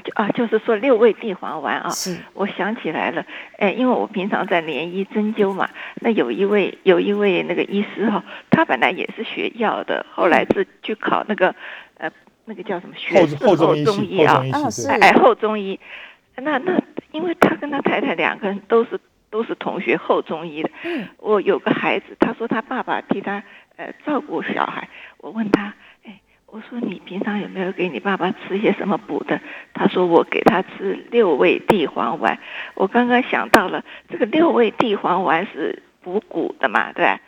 [SPEAKER 4] 就啊就是说六味地黄丸啊，
[SPEAKER 2] 是。
[SPEAKER 4] 我想起来了，哎，因为我平常在联医针灸嘛，那有一位有一位那个医师哈，他本来也是学药的，后来是去考那个呃那个叫什么学
[SPEAKER 3] 后
[SPEAKER 4] 士
[SPEAKER 3] 后中医
[SPEAKER 4] 啊哎，后中医，那那因为他跟他太太两个人都是都是同学后中医的。
[SPEAKER 2] 嗯。
[SPEAKER 4] 我有个孩子，他说他爸爸替他呃照顾小孩，我问他，哎，我说你平常有没有给你爸爸吃些什么补的？他说我给他吃六味地黄丸。我刚刚想到了，这个六味地黄丸是补骨的嘛，对吧？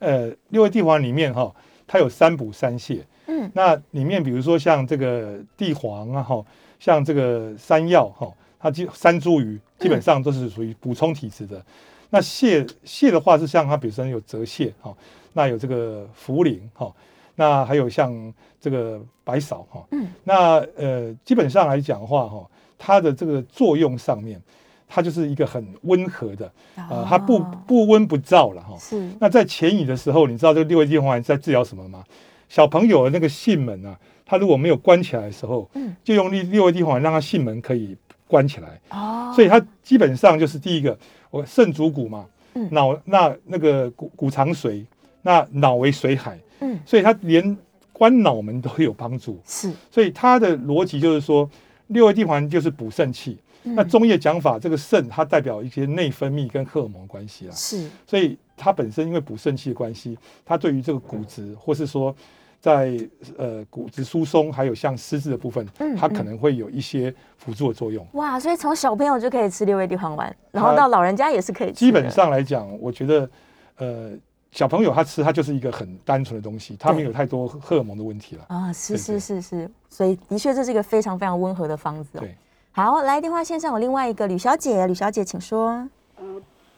[SPEAKER 3] 呃，六味地黄里面哈，它有三补三泻。
[SPEAKER 2] 嗯
[SPEAKER 3] 那里面比如说像这个地黄啊哈，像这个山药哈，它基山茱萸基本上都是属于补充体质的。那泻泻的话是像它本身有泽泻哈，那有这个茯苓哈，那还有像这个白芍哈。
[SPEAKER 2] 嗯。
[SPEAKER 3] 那呃，基本上来讲的话哈，它的这个作用上面，它就是一个很温和的，呃，它不
[SPEAKER 2] 哦
[SPEAKER 3] 不温不燥了哈。
[SPEAKER 2] 是。
[SPEAKER 3] 那在前乙的时候，你知道这个六味地黄丸在治疗什么吗？小朋友的那个囟门啊，他如果没有关起来的时候，
[SPEAKER 2] 嗯。
[SPEAKER 3] 就用六六味地黄丸让他囟门可以关起来，
[SPEAKER 2] 哦，
[SPEAKER 3] 所以它基本上就是第一个，我肾主骨嘛
[SPEAKER 2] 嗯，
[SPEAKER 3] 脑那那个骨骨藏髓，那脑为髓海，
[SPEAKER 2] 嗯
[SPEAKER 3] 所以它连关脑门都有帮助，
[SPEAKER 2] 是
[SPEAKER 3] 所以它的逻辑就是说，六味地黄丸就是补肾气。那
[SPEAKER 2] 嗯
[SPEAKER 3] 中医的讲法，这个肾它代表一些内分泌跟荷尔蒙的关系啦。
[SPEAKER 2] 是
[SPEAKER 3] 所以它本身因为补肾气的关系，它对于这个骨质或是说在呃骨质疏松，还有像失智的部分
[SPEAKER 2] 嗯，
[SPEAKER 3] 它可能会有一些辅助的作用。
[SPEAKER 2] 哇，所以从小朋友就可以吃六味地黄丸，然后到老人家也是可以吃。
[SPEAKER 3] 基本上来讲，我觉得呃小朋友他吃他就是一个很单纯的东西，他没有太多荷尔蒙的问题了。
[SPEAKER 2] 啊，是是是是，所以的确这是一个非常非常温和的方子哦。
[SPEAKER 3] 对，
[SPEAKER 2] 好，来电话线上有另外一个吕小姐，吕小姐请说。
[SPEAKER 5] 呃，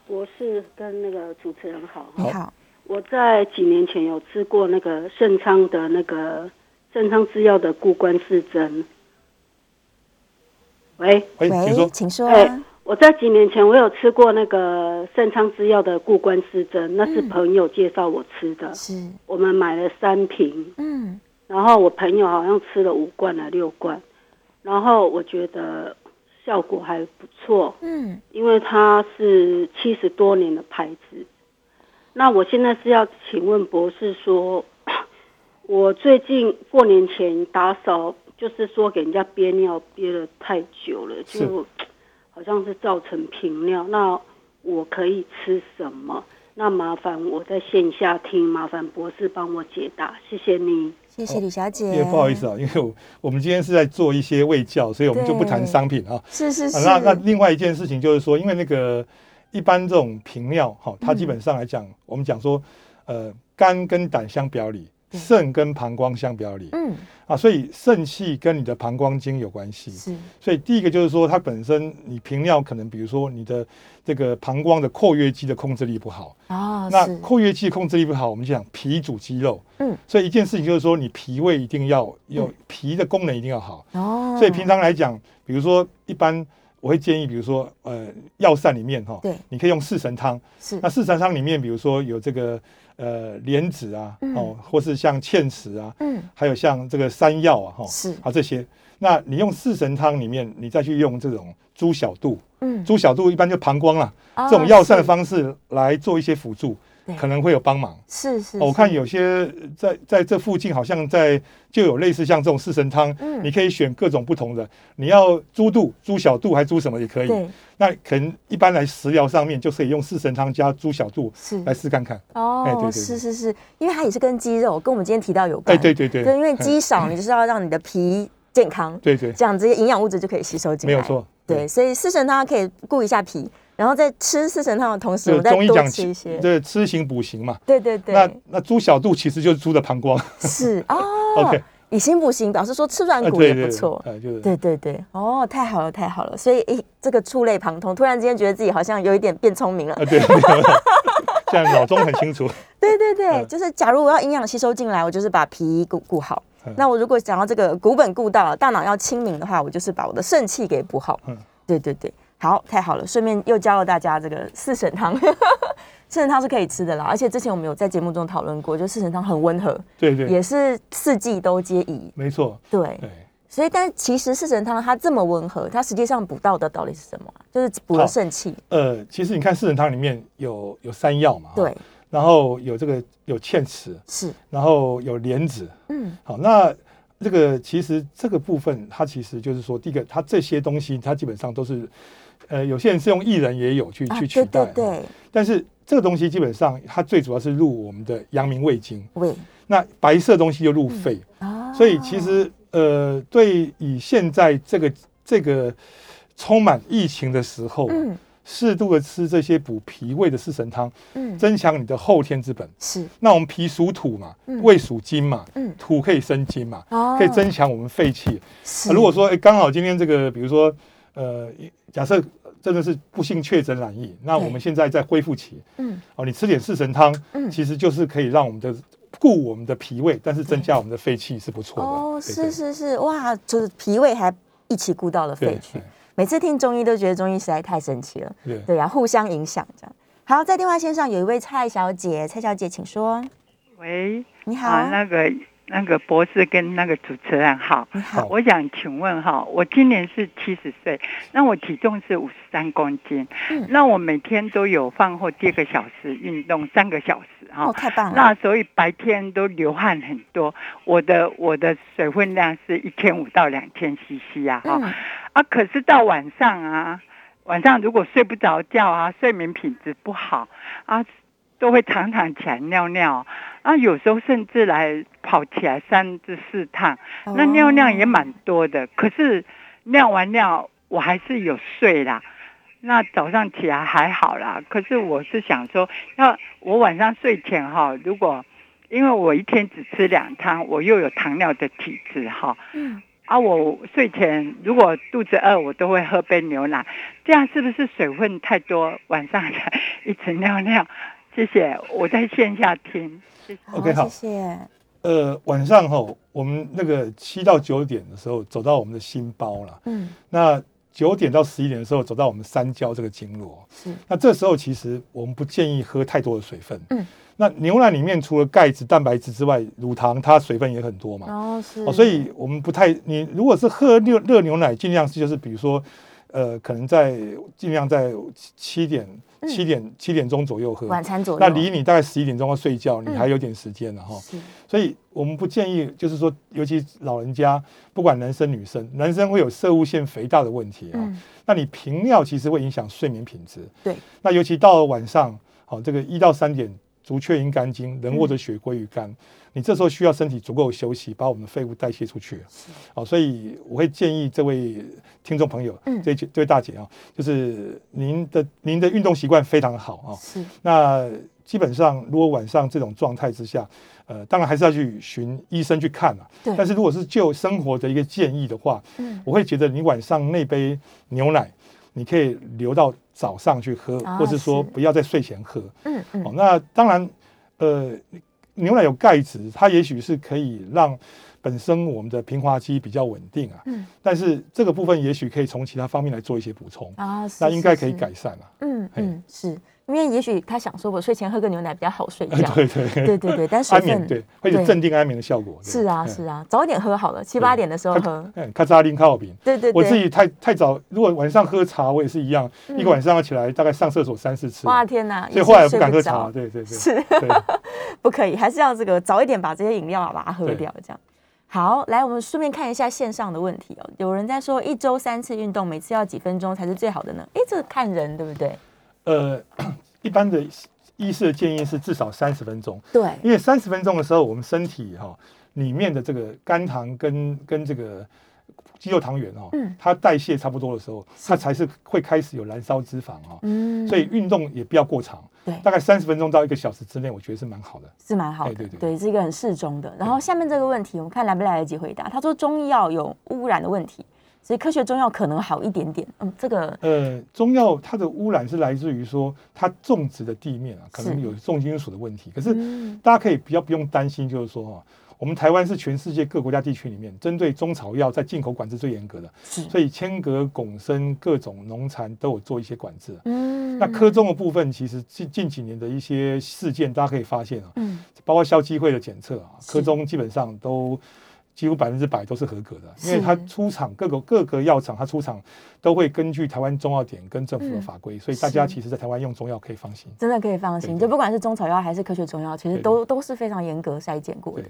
[SPEAKER 5] 博士跟那个主持人好。
[SPEAKER 2] 你好，
[SPEAKER 5] 我在几年前有吃过那个盛昌的那个盛昌制药的固关四针。喂，
[SPEAKER 3] 喂，请说。
[SPEAKER 2] 请说。
[SPEAKER 5] 哎我在几年前我有吃过那个盛昌制药的固关四针，那是
[SPEAKER 2] 嗯
[SPEAKER 5] 朋友介绍我吃的。
[SPEAKER 2] 是，
[SPEAKER 5] 我们买了三瓶，
[SPEAKER 2] 嗯
[SPEAKER 5] 然后我朋友好像吃了五罐了六罐，然后我觉得效果还不错。
[SPEAKER 2] 嗯，
[SPEAKER 5] 因为它是七十多年的牌子。那我现在是要请问博士说，我最近过年前打扫，就是说给人家憋尿憋了太久了，
[SPEAKER 3] 是
[SPEAKER 5] 就好像是造成频尿。那我可以吃什么？那麻烦我在线下听，麻烦博士帮我解答，谢谢你。
[SPEAKER 2] 谢谢李小姐。
[SPEAKER 3] 因为不好意思啊，因为我我们今天是在做一些卫教，所以我们就不谈商品啊。
[SPEAKER 2] 是是是。
[SPEAKER 3] 啊那那另外一件事情就是说，因为那个一般这种频尿哈，它基本上来讲，我们讲说，呃，肝跟胆相表里，
[SPEAKER 2] 对
[SPEAKER 3] 肾跟膀胱相表里。
[SPEAKER 2] 嗯。
[SPEAKER 3] 啊，所以肾气跟你的膀胱经有关系。
[SPEAKER 2] 是。
[SPEAKER 3] 所以第一个就是说，它本身你频尿可能，比如说你的这个膀胱的括约肌的控制力不好，
[SPEAKER 2] 哦
[SPEAKER 3] 那括约肌控制力不好，我们就讲脾主肌肉，
[SPEAKER 2] 嗯。
[SPEAKER 3] 所以一件事情就是说，你脾胃一定要有
[SPEAKER 2] 嗯
[SPEAKER 3] 脾的功能一定要好。
[SPEAKER 2] 哦，
[SPEAKER 3] 所以平常来讲，比如说一般我会建议，比如说呃药膳里面哈，
[SPEAKER 2] 对。
[SPEAKER 3] 你可以用四神汤。
[SPEAKER 2] 是。
[SPEAKER 3] 那四神汤里面，比如说有这个呃莲子啊，
[SPEAKER 2] 嗯。
[SPEAKER 3] 哦，或是像芡实啊，
[SPEAKER 2] 嗯。
[SPEAKER 3] 还有像这个山药啊，哈，
[SPEAKER 2] 是。
[SPEAKER 3] 啊这些。那你用四神汤里面，你再去用这种猪小肚，
[SPEAKER 2] 嗯。
[SPEAKER 3] 猪小肚一般就膀胱啦，
[SPEAKER 2] 哦
[SPEAKER 3] 这种药膳的方式来做一些辅助
[SPEAKER 2] 对，
[SPEAKER 3] 可能会有帮忙。
[SPEAKER 2] 是是，
[SPEAKER 3] 哦我看有些在在这附近，好像在就有类似像这种四神汤，
[SPEAKER 2] 嗯
[SPEAKER 3] 你可以选各种不同的，你要猪肚、猪小肚还猪什么也可以。
[SPEAKER 2] 对
[SPEAKER 3] 那可能一般来食疗上面就可以用四神汤加猪小肚
[SPEAKER 2] 是
[SPEAKER 3] 来试看看。哎对
[SPEAKER 2] 哦
[SPEAKER 3] 对对
[SPEAKER 2] 是是是，因为它也是跟肌肉，跟我们今天提到有关。
[SPEAKER 3] 哎，对对对，
[SPEAKER 2] 对，因为
[SPEAKER 3] 嗯
[SPEAKER 2] 肌少，你就是要让你的皮健康，
[SPEAKER 3] 对对，
[SPEAKER 2] 这样这些营养物质就可以吸收进来。
[SPEAKER 3] 没有错。
[SPEAKER 2] 对，所以四神汤可以顾一下脾，然后在吃四神汤的同时，我再多吃一些。
[SPEAKER 3] 对吃行补行嘛。
[SPEAKER 2] 对对对，
[SPEAKER 3] 那那猪小肚其实就是猪的膀胱。
[SPEAKER 2] 是哦
[SPEAKER 3] OK，
[SPEAKER 2] 以形补形，表示说吃软骨也不错。对对对，哦，太好了太好了，所以诶，这个触类旁通，突然之间觉得自己好像有一点变聪明了。
[SPEAKER 3] 啊，对，现在脑中很清楚。
[SPEAKER 2] 对 对对，
[SPEAKER 3] 嗯
[SPEAKER 2] 就是假如我要营养吸收进来，我就是把脾顾顾好。
[SPEAKER 3] 嗯
[SPEAKER 2] 那我如果想要这个骨本顾到了，大脑要清明的话，我就是把我的肾气给补好。
[SPEAKER 3] 嗯
[SPEAKER 2] 对对对，好，太好了，顺便又教了大家这个四神汤。四神汤是可以吃的啦，而且之前我们有在节目中讨论过，就四神汤很温和，
[SPEAKER 3] 对对，
[SPEAKER 2] 也是四季都皆宜。
[SPEAKER 3] 没错，
[SPEAKER 2] 对，
[SPEAKER 3] 对。
[SPEAKER 2] 所以但其实四神汤它这么温和，它实际上补到的到底是什么啊、就是补了
[SPEAKER 3] 好
[SPEAKER 2] 肾气。
[SPEAKER 3] 呃，其实你看四神汤里面有有山药嘛，
[SPEAKER 2] 对，
[SPEAKER 3] 然后有这个有芡实，
[SPEAKER 2] 是，
[SPEAKER 3] 然后有莲子，
[SPEAKER 2] 嗯，
[SPEAKER 3] 好，那这个其实这个部分，它其实就是说，第一个，它这些东西，它基本上都是，呃，有些人是用薏仁也有去、
[SPEAKER 2] 啊，
[SPEAKER 3] 去取代，
[SPEAKER 2] 对对。对，
[SPEAKER 3] 但是这个东西基本上它最主要是入我们的阳明胃经，
[SPEAKER 2] 胃。
[SPEAKER 3] 那白色东西就入肺，
[SPEAKER 2] 啊，
[SPEAKER 3] 所以其实呃，对以现在这个这个充满疫情的时候，
[SPEAKER 2] 嗯
[SPEAKER 3] 适度的吃这些补脾胃的四神汤，
[SPEAKER 2] 嗯。
[SPEAKER 3] 增强你的后天之本。
[SPEAKER 2] 是。
[SPEAKER 3] 那我们脾属土嘛
[SPEAKER 2] 嗯，
[SPEAKER 3] 胃属金嘛，
[SPEAKER 2] 嗯。
[SPEAKER 3] 土可以生金嘛，
[SPEAKER 2] 哦
[SPEAKER 3] 可以增强我们肺气。如果说哎，刚好今天这个，比如说呃，假设真的是不幸确诊染疫，那我们现在在恢复期，
[SPEAKER 2] 嗯。
[SPEAKER 3] 哦，你吃点四神汤，
[SPEAKER 2] 嗯。
[SPEAKER 3] 其实就是可以让我们的固我们的脾胃，但是增加我们的肺气是不错的。
[SPEAKER 2] 哦，是，是是，哇，就是脾胃还一起顾到了肺去。每次听中医都觉得中医实在太神奇了，
[SPEAKER 3] 对。对
[SPEAKER 2] 对呀、互相影响这样。好，在电话线上有一位蔡小姐，蔡小姐请说。
[SPEAKER 6] 喂，
[SPEAKER 2] 你好，
[SPEAKER 6] 啊，那个那个博士跟那个主持人好，
[SPEAKER 2] 好，
[SPEAKER 6] 我想请问哈，我今年是七十岁，那我体重是五十三公斤，
[SPEAKER 2] 嗯。
[SPEAKER 6] 那我每天都有饭后第二个小时运动三个小时哈。
[SPEAKER 2] 哦，太棒了，
[SPEAKER 6] 那所以白天都流汗很多，我的我的水分量是一千五到两千 CC 啊哈、
[SPEAKER 2] 嗯。
[SPEAKER 6] 啊，可是到晚上啊，晚上如果睡不着觉啊，睡眠品质不好啊，都会常常起来尿尿啊，有时候甚至来跑起来三至四趟，那尿量也蛮多的。可是尿完尿我还是有睡啦，那早上起来还好啦。可是我是想说，要我晚上睡前哈，如果因为我一天只吃两汤，我又有糖尿的体质哈，
[SPEAKER 2] 嗯
[SPEAKER 6] 啊，我睡前如果肚子饿，我都会喝杯牛奶，这样是不是水分太多，晚上才 一直尿尿？谢谢，我在线下听。谢谢。
[SPEAKER 3] OK，好
[SPEAKER 2] 谢谢。
[SPEAKER 3] 呃，晚上哈，我们那个七到九点的时候走到我们的心包了，
[SPEAKER 2] 嗯，
[SPEAKER 3] 那九点到十一点的时候走到我们三焦这个经络，
[SPEAKER 2] 是，
[SPEAKER 3] 那这时候其实我们不建议喝太多的水分。
[SPEAKER 2] 嗯，
[SPEAKER 3] 那牛奶里面除了钙质、蛋白质之外，乳糖它水分也很多嘛。
[SPEAKER 2] 哦是，
[SPEAKER 3] 哦，所以我们不太，你如果是喝热热牛奶，尽量是就是比如说，呃，可能在尽量在七七点、七点、七点钟左右喝。
[SPEAKER 2] 嗯晚餐左右，
[SPEAKER 3] 那离你大概十一点钟要睡觉，你
[SPEAKER 2] 嗯
[SPEAKER 3] 还有点时间了哈。所以我们不建议，就是说，尤其老人家，不管男生女生，男生会有射物腺肥大的问题啊。
[SPEAKER 2] 嗯
[SPEAKER 3] 那你频尿其实会影响睡眠品质。
[SPEAKER 2] 对，
[SPEAKER 3] 那尤其到了晚上，好、这个一到三点，足厥阴肝经，人握着血归于肝，你这时候需要身体足够休息，把我们的废物代谢出去。好、所以我会建议这位听众朋友，
[SPEAKER 2] 嗯。
[SPEAKER 3] 这这位大姐啊，就是您的您的运动习惯非常好啊、
[SPEAKER 2] 是，
[SPEAKER 3] 那基本上，如果晚上这种状态之下，呃，当然还是要去寻医生去看啊。
[SPEAKER 2] 对。
[SPEAKER 3] 但是如果是就生活的一个建议的话，
[SPEAKER 2] 嗯。
[SPEAKER 3] 我会觉得你晚上那杯牛奶，你可以留到早上去喝，
[SPEAKER 2] 啊
[SPEAKER 3] 或是说不要在睡前喝。
[SPEAKER 2] 嗯
[SPEAKER 3] 哦
[SPEAKER 2] 嗯，，
[SPEAKER 3] 那当然，呃，牛奶有钙质，它也许是可以让本身我们的平滑肌比较稳定啊。
[SPEAKER 2] 嗯
[SPEAKER 3] 但是这个部分也许可以从其他方面来做一些补充，
[SPEAKER 2] 啊，是
[SPEAKER 3] 那应该可以。改善了。
[SPEAKER 2] 嗯嗯，是因为也许他想说，我睡前喝个牛奶比较好睡觉。
[SPEAKER 3] 对对
[SPEAKER 2] 对对对，但水分
[SPEAKER 3] 安眠对，会有
[SPEAKER 2] 对
[SPEAKER 3] 镇定安眠的效果。
[SPEAKER 2] 是啊是啊，早一点喝好了，七八点的时候喝。
[SPEAKER 3] 嗯，卡扎林靠饼。
[SPEAKER 2] 对对对，
[SPEAKER 3] 我自己太太早，如果晚上喝茶，我也是一样，
[SPEAKER 2] 嗯
[SPEAKER 3] 一个晚上要起来大概上厕所三四次，
[SPEAKER 2] 哇天哪，
[SPEAKER 3] 所以后来不敢喝茶。对对 对，
[SPEAKER 2] 是，不可以，还是要这个早一点把这些饮料啊把它喝掉，这样。好，来，我们顺便看一下线上的问题哦。有人在说一周三次运动，每次要几分钟才是最好的呢？诶，这个看人对不对？
[SPEAKER 3] 呃，一般的医师的建议是至少三十分钟，
[SPEAKER 2] 对，
[SPEAKER 3] 因为三十分钟的时候，我们身体哈、里面的这个肝糖跟跟这个肌肉糖原哦，
[SPEAKER 2] 嗯。
[SPEAKER 3] 它代谢差不多的时候，它才是会开始有燃烧脂肪哦。
[SPEAKER 2] 嗯。
[SPEAKER 3] 所以运动也不要过长，
[SPEAKER 2] 对。
[SPEAKER 3] 大概三十分钟到一个小时之内，我觉得是蛮好的。
[SPEAKER 2] 是蛮好的，
[SPEAKER 3] 对对对
[SPEAKER 2] 是一个很适中的。然后下面这个问题，我们看来不来得及回答。他说中药有污染的问题，所以科学中药可能好一点点。嗯，这个
[SPEAKER 3] 呃，中药它的污染是来自于说它种植的地面啊，可能有重金属的问题。可是
[SPEAKER 2] 嗯。
[SPEAKER 3] 大家可以比较不用担心，就是说哈，我们台湾是全世界各国家地区里面针对中草药在进口管制最严格的，
[SPEAKER 2] 是。
[SPEAKER 3] 所以千格、拱参各种农残都有做一些管制。
[SPEAKER 2] 嗯。
[SPEAKER 3] 那科中的部分，其实近近几年的一些事件，大家可以发现啊，
[SPEAKER 2] 嗯。
[SPEAKER 3] 包括消基会的检测啊，科中基本上都几乎百分之百都是合格的，因为
[SPEAKER 2] 是
[SPEAKER 3] 它出厂各个各个药厂，它出厂都会根据台湾中药典跟政府的
[SPEAKER 2] 嗯
[SPEAKER 3] 法规，所以大家其实在台湾用中药可以放心。
[SPEAKER 2] 真的可以放心，就不管是中草药还是科学中药，其实
[SPEAKER 3] 对
[SPEAKER 2] 都都是非常严格筛检过的。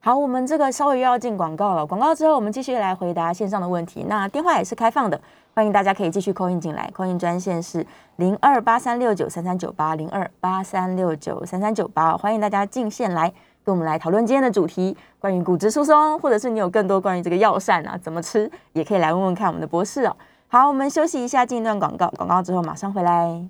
[SPEAKER 2] 好，我们这个稍微又要进广告了。广告之后，我们继续来回答线上的问题。那电话也是开放的，欢迎大家可以继续扣印进来。扣印专线是零二八三六九三三九八零二八三六九三三九八，欢迎大家进线来跟我们来讨论今天的主题，关于骨质疏松，或者是你有更多关于这个药膳啊怎么吃，也可以来问问看我们的博士哦。好，我们休息一下，进一段广告，广告之后马上回来。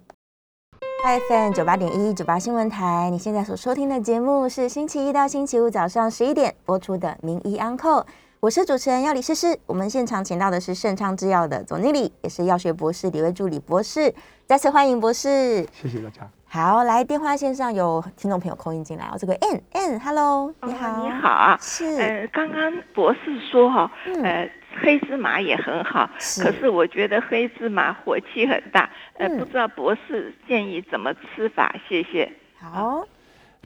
[SPEAKER 2] FM 九八点一九八新闻台，你现在所收听的节目是星期一到星期五早上十一点播出的《名医安扣》，我是主持人药李诗诗。我们现场请到的是盛昌制药的总经理，也是药学博士李卫助理博士，再次欢迎博士。
[SPEAKER 3] 谢谢大家。
[SPEAKER 2] 好，来电话线上有听众朋友扣音进来哦，这个 N N，Hello，你好，
[SPEAKER 4] 哦你好。啊，
[SPEAKER 2] 是，
[SPEAKER 4] 呃，刚刚博士说哈，
[SPEAKER 2] 嗯。
[SPEAKER 4] 呃，黑芝麻也很好，
[SPEAKER 2] 是。
[SPEAKER 4] 可是我觉得黑芝麻火气很大，呃，
[SPEAKER 2] 嗯。
[SPEAKER 4] 不知道博士建议怎么吃法？谢谢。
[SPEAKER 2] 好。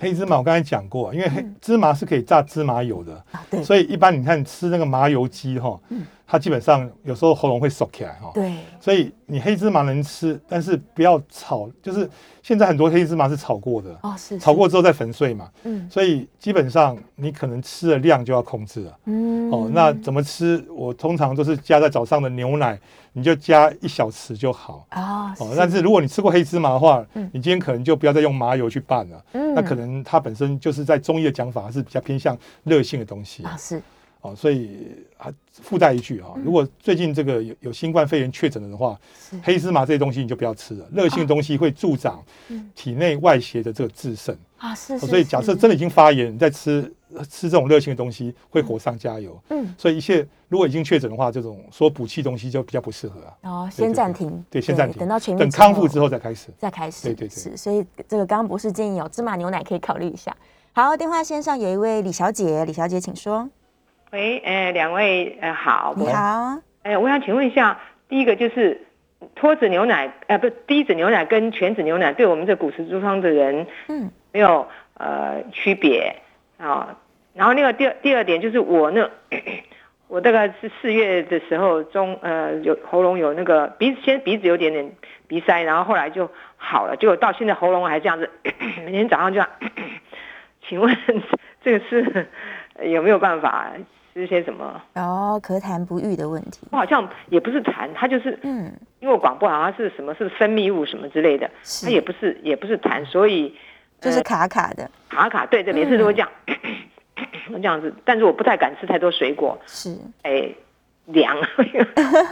[SPEAKER 3] 黑芝麻我刚才讲过，因为黑
[SPEAKER 2] 嗯。
[SPEAKER 3] 芝麻是可以榨芝麻油的，
[SPEAKER 2] 啊，对，
[SPEAKER 3] 所以一般你看吃那个麻油鸡哈
[SPEAKER 2] 嗯，
[SPEAKER 3] 它基本上有时候喉咙会缩起来哈。
[SPEAKER 2] 对，
[SPEAKER 3] 所以你黑芝麻能吃，但是不要炒，就是现在很多黑芝麻是炒过的，
[SPEAKER 2] 哦，是
[SPEAKER 3] 炒，过之后再粉碎嘛，
[SPEAKER 2] 嗯
[SPEAKER 3] 所以基本上你可能吃的量就要控制了。
[SPEAKER 2] 嗯
[SPEAKER 3] 哦，那怎么吃？我通常都是加在早上的牛奶，你就加一小匙就好。
[SPEAKER 2] 哦
[SPEAKER 3] 哦，但是如果你吃过黑芝麻的话，
[SPEAKER 2] 嗯
[SPEAKER 3] 你今天可能就不要再用麻油去拌了。
[SPEAKER 2] 嗯
[SPEAKER 3] 那可能它本身就是在中医的讲法是比较偏向热性的东西
[SPEAKER 2] 啊是
[SPEAKER 3] 哦，所以啊附带一句哈、如果最近这个有有新冠肺炎确诊了的话，黑芝麻这些东西你就不要吃了，热性的东西会助长
[SPEAKER 2] 嗯
[SPEAKER 3] 体内外邪的这个自渗。
[SPEAKER 2] 啊是，
[SPEAKER 3] 所以假设真的已经发炎，你再吃吃这种热性的东西会火上加油。
[SPEAKER 2] 嗯
[SPEAKER 3] 所以一切如果已经确诊的话，这种说补气东西就比较不适合啊。
[SPEAKER 2] 哦，先暂停，
[SPEAKER 3] 对，先暂停，
[SPEAKER 2] 等到全面
[SPEAKER 3] 等康复之后再开始。
[SPEAKER 2] 再开始。
[SPEAKER 3] 对对对
[SPEAKER 2] 是，所以这个刚刚博士建议哦，芝麻牛奶可以考虑一下。好，电话线上有一位李小姐，李小姐请说。
[SPEAKER 7] 喂，呃，两位呃好，
[SPEAKER 2] 你好，
[SPEAKER 7] 呃，我想请问一下，第一个就是脱脂牛奶，呃，不，低脂牛奶跟全脂牛奶对我们这骨质疏松的人
[SPEAKER 2] 嗯
[SPEAKER 7] 没有呃区别啊？然后那个第二第二点就是我呢，我大概是四月的时候中呃有喉咙有那个鼻子先鼻子有点点鼻塞，然后后来就好了，结果到现在喉咙还这样子，每天早上就要，请问这个是呃有没有办法吃些什么？
[SPEAKER 2] 哦，咳痰不愈的问题。
[SPEAKER 7] 我好像也不是痰，它就是
[SPEAKER 2] 嗯，
[SPEAKER 7] 因为我广播好像是什么是分泌物什么之类的，
[SPEAKER 2] 是
[SPEAKER 7] 它也不是也不是痰，所以
[SPEAKER 2] 就是卡卡的，
[SPEAKER 7] 卡卡对对，每次都会这样，这样子，但是我不太敢吃太多水果，
[SPEAKER 2] 是
[SPEAKER 7] 哎，凉，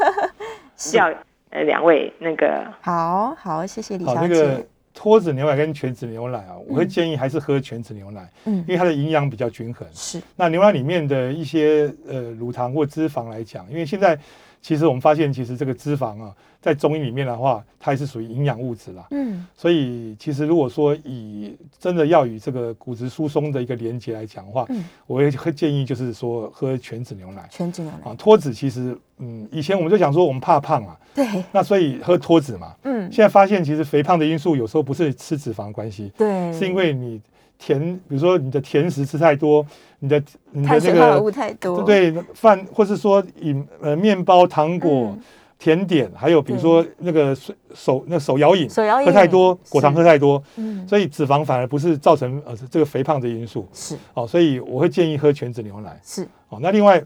[SPEAKER 7] 叫呃两位那个
[SPEAKER 2] 好好，谢谢李
[SPEAKER 3] 好，
[SPEAKER 2] 小
[SPEAKER 3] 那个
[SPEAKER 2] 姐。
[SPEAKER 3] 脱脂牛奶跟全脂牛奶啊，我会建议还是喝全脂牛奶，
[SPEAKER 2] 嗯。
[SPEAKER 3] 因，为它的营养比较均衡。
[SPEAKER 2] 是。
[SPEAKER 3] 那牛奶里面的一些呃乳糖或脂肪来讲，因为现在其实我们发现，其实这个脂肪啊，在中医里面的话，它也是属于营养物质啦。
[SPEAKER 2] 嗯。
[SPEAKER 3] 所以其实如果说以真的要与这个骨质疏松的一个连接来讲的话，
[SPEAKER 2] 嗯，
[SPEAKER 3] 我会会建议就是说喝全脂牛奶。
[SPEAKER 2] 全脂牛奶。
[SPEAKER 3] 啊。脱脂其实嗯，以前我们就想说我们怕胖啊，
[SPEAKER 2] 对，
[SPEAKER 3] 那所以喝脱脂嘛。
[SPEAKER 2] 嗯。
[SPEAKER 3] 现在发现其实肥胖的因素有时候不是吃脂肪的关系，
[SPEAKER 2] 对，
[SPEAKER 3] 是因为你甜，比如说你的甜食吃太多，你的你的
[SPEAKER 2] 碳
[SPEAKER 3] 那个
[SPEAKER 2] 太多，
[SPEAKER 3] 对对饭，或是说饮呃面包、糖果、
[SPEAKER 2] 嗯。
[SPEAKER 3] 甜点，还有比如说那个水手那手摇饮
[SPEAKER 2] 手摇饮
[SPEAKER 3] 喝太多，果糖喝太多，
[SPEAKER 2] 嗯。
[SPEAKER 3] 所以脂肪反而不是造成呃这个肥胖的因素。
[SPEAKER 2] 是。
[SPEAKER 3] 哦，所以我会建议喝全脂牛奶。
[SPEAKER 2] 是。
[SPEAKER 3] 哦。那另外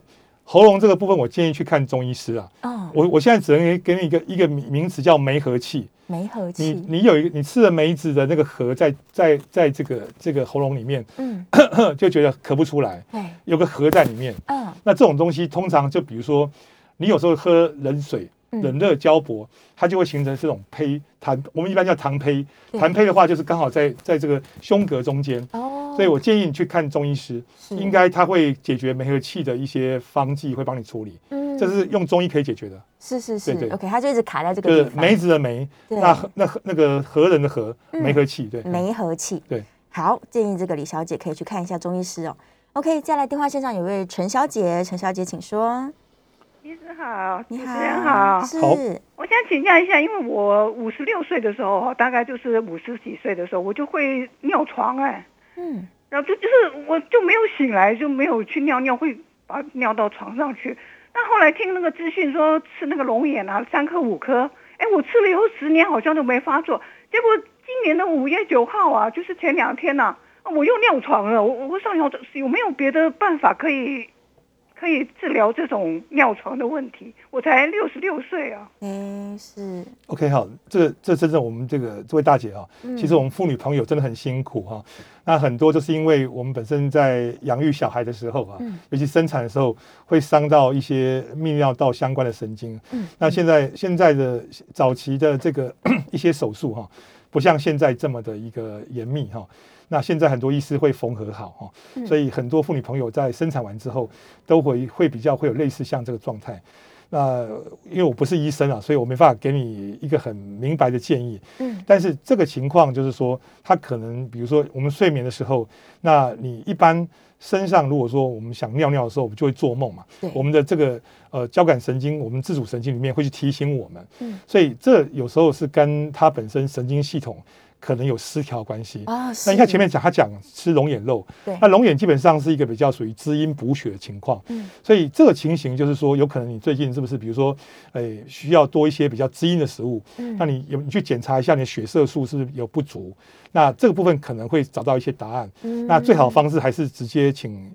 [SPEAKER 3] 喉咙这个部分，我建议去看中医师啊。
[SPEAKER 2] 哦，
[SPEAKER 3] 我我现在只能给你一个一个名名词叫梅核气。
[SPEAKER 2] 梅核
[SPEAKER 3] 你
[SPEAKER 2] 气，
[SPEAKER 3] 你有一个你吃了梅子的那个核在在在这个这个喉咙里面，
[SPEAKER 2] 嗯，
[SPEAKER 3] 就觉得咳不出来，
[SPEAKER 2] 对，
[SPEAKER 3] 有个核在里面。
[SPEAKER 2] 嗯
[SPEAKER 3] 那这种东西通常就比如说，你有时候喝冷水，
[SPEAKER 2] 嗯
[SPEAKER 3] 冷热交搏，它就会形成这种胚痰，我们一般叫痰胚。
[SPEAKER 2] 对。
[SPEAKER 3] 痰胚的话，就是刚好在在这个胸膈中间，
[SPEAKER 2] 哦，
[SPEAKER 3] 所以我建议你去看中医师，
[SPEAKER 2] 是。
[SPEAKER 3] 应该他会解决梅核气的一些方剂，会帮你处理，
[SPEAKER 2] 嗯。
[SPEAKER 3] 这是用中医可以解决的，
[SPEAKER 2] 是是是。
[SPEAKER 3] 对对
[SPEAKER 2] ，OK，它就一直卡在这
[SPEAKER 3] 就是
[SPEAKER 2] 个地方，
[SPEAKER 3] 梅子的梅，那那和那个和人的和，
[SPEAKER 2] 嗯。
[SPEAKER 3] 梅核气，对，
[SPEAKER 2] 梅和气。
[SPEAKER 3] 对，
[SPEAKER 2] 好，建议这个李小姐可以去看一下中医师哦。OK，再来电话线上有位陈小姐，陈小姐请说。
[SPEAKER 8] 医师好，
[SPEAKER 2] 你好，
[SPEAKER 8] 主持人好，
[SPEAKER 2] 是。
[SPEAKER 8] 我想请教一下，因为我五十六岁的时候，大概就是五十几岁的时候，我就会尿床哎，
[SPEAKER 2] 嗯。
[SPEAKER 8] 然后就就是我就没有醒来，就没有去尿尿，会把尿到床上去。那后来听那个资讯说吃那个龙眼啊，三颗五颗，哎，我吃了以后十年好像都没发作，结果今年的五月九号啊，就是前两天呐、啊，我又尿床了。我我想要有没有别的办法可以可以治疗这种尿床的问题？我才六十六岁啊。
[SPEAKER 2] 嗯是
[SPEAKER 3] OK，好，这这真正我们这个这位大姐啊，
[SPEAKER 2] 嗯
[SPEAKER 3] 其实我们妇女朋友真的很辛苦哈、那很多就是因为我们本身在养育小孩的时候啊，
[SPEAKER 2] 嗯
[SPEAKER 3] 尤其生产的时候，会伤到一些泌尿道相关的神经。
[SPEAKER 2] 嗯
[SPEAKER 3] 那现在现在的早期的这个 一些手术哈、不像现在这么的一个严密哈、那现在很多医师会缝合好哈、
[SPEAKER 2] 嗯
[SPEAKER 3] 所以很多妇女朋友在生产完之后，都会会比较会有类似像这个状态。那因为我不是医生啊，所以我没办法给你一个很明白的建议。
[SPEAKER 2] 嗯
[SPEAKER 3] 但是这个情况就是说，他可能比如说我们睡眠的时候，那你一般身上如果说我们想尿尿的时候，我们就会做梦嘛。我们的这个呃交感神经，我们自主神经里面会去提醒我们。
[SPEAKER 2] 嗯
[SPEAKER 3] 所以这有时候是跟它本身神经系统可能有失调关系。
[SPEAKER 2] 啊，
[SPEAKER 3] 那你看前面讲，他讲吃龙眼肉，
[SPEAKER 2] 对。
[SPEAKER 3] 那龙眼基本上是一个比较属于滋阴补血的情况，
[SPEAKER 2] 嗯。
[SPEAKER 3] 所以这个情形就是说，有可能你最近是不是，比如说，诶、需要多一些比较滋阴的食物，
[SPEAKER 2] 嗯。
[SPEAKER 3] 那你有你去检查一下你的血色素是不是有不足，那这个部分可能会找到一些答案。
[SPEAKER 2] 嗯。
[SPEAKER 3] 那最好的方式还是直接请，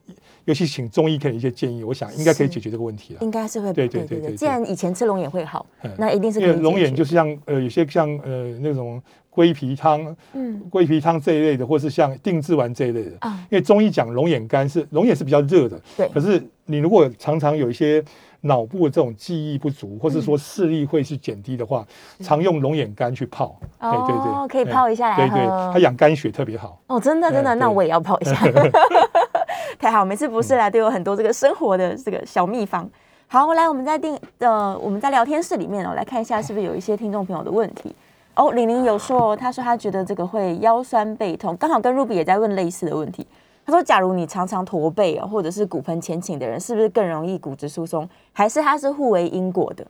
[SPEAKER 3] 尤其请中医给你一些建议，我想应该可以解决这个问题了。
[SPEAKER 2] 应该是会
[SPEAKER 3] 对对对对对
[SPEAKER 2] 既然以前吃龙眼会好
[SPEAKER 3] 嗯，
[SPEAKER 2] 那一定是
[SPEAKER 3] 因为龙眼就是像呃有些像呃那种龟皮汤、
[SPEAKER 2] 嗯
[SPEAKER 3] 龟皮汤这一类的，或是像定制丸这一类的。
[SPEAKER 2] 啊
[SPEAKER 3] 因为中医讲龙眼干是龙眼是比较热的，
[SPEAKER 2] 对
[SPEAKER 3] 可是你如果常常有一些脑部的这种记忆不足，或是
[SPEAKER 2] 嗯
[SPEAKER 3] 说视力会是减低的话，常用龙眼干去泡。哎对对，
[SPEAKER 2] 哦可以
[SPEAKER 3] 哎
[SPEAKER 2] 泡一下来
[SPEAKER 3] 对对，它养肝血特别好。
[SPEAKER 2] 哦，真的真的，那我也要泡一下。太好，每次不是来都有很多这个生活的这个小秘方。好，来我们在定呃我们在聊天室里面哦，来看一下是不是有一些听众朋友的问题。哦，玲玲有说哦，她说她觉得这个会腰酸背痛，刚好跟 Ruby 也在问类似的问题。她说，假如你常常驼背哦，或者是骨盆前倾的人，是不是更容易骨质疏松？还是它是互为因果的？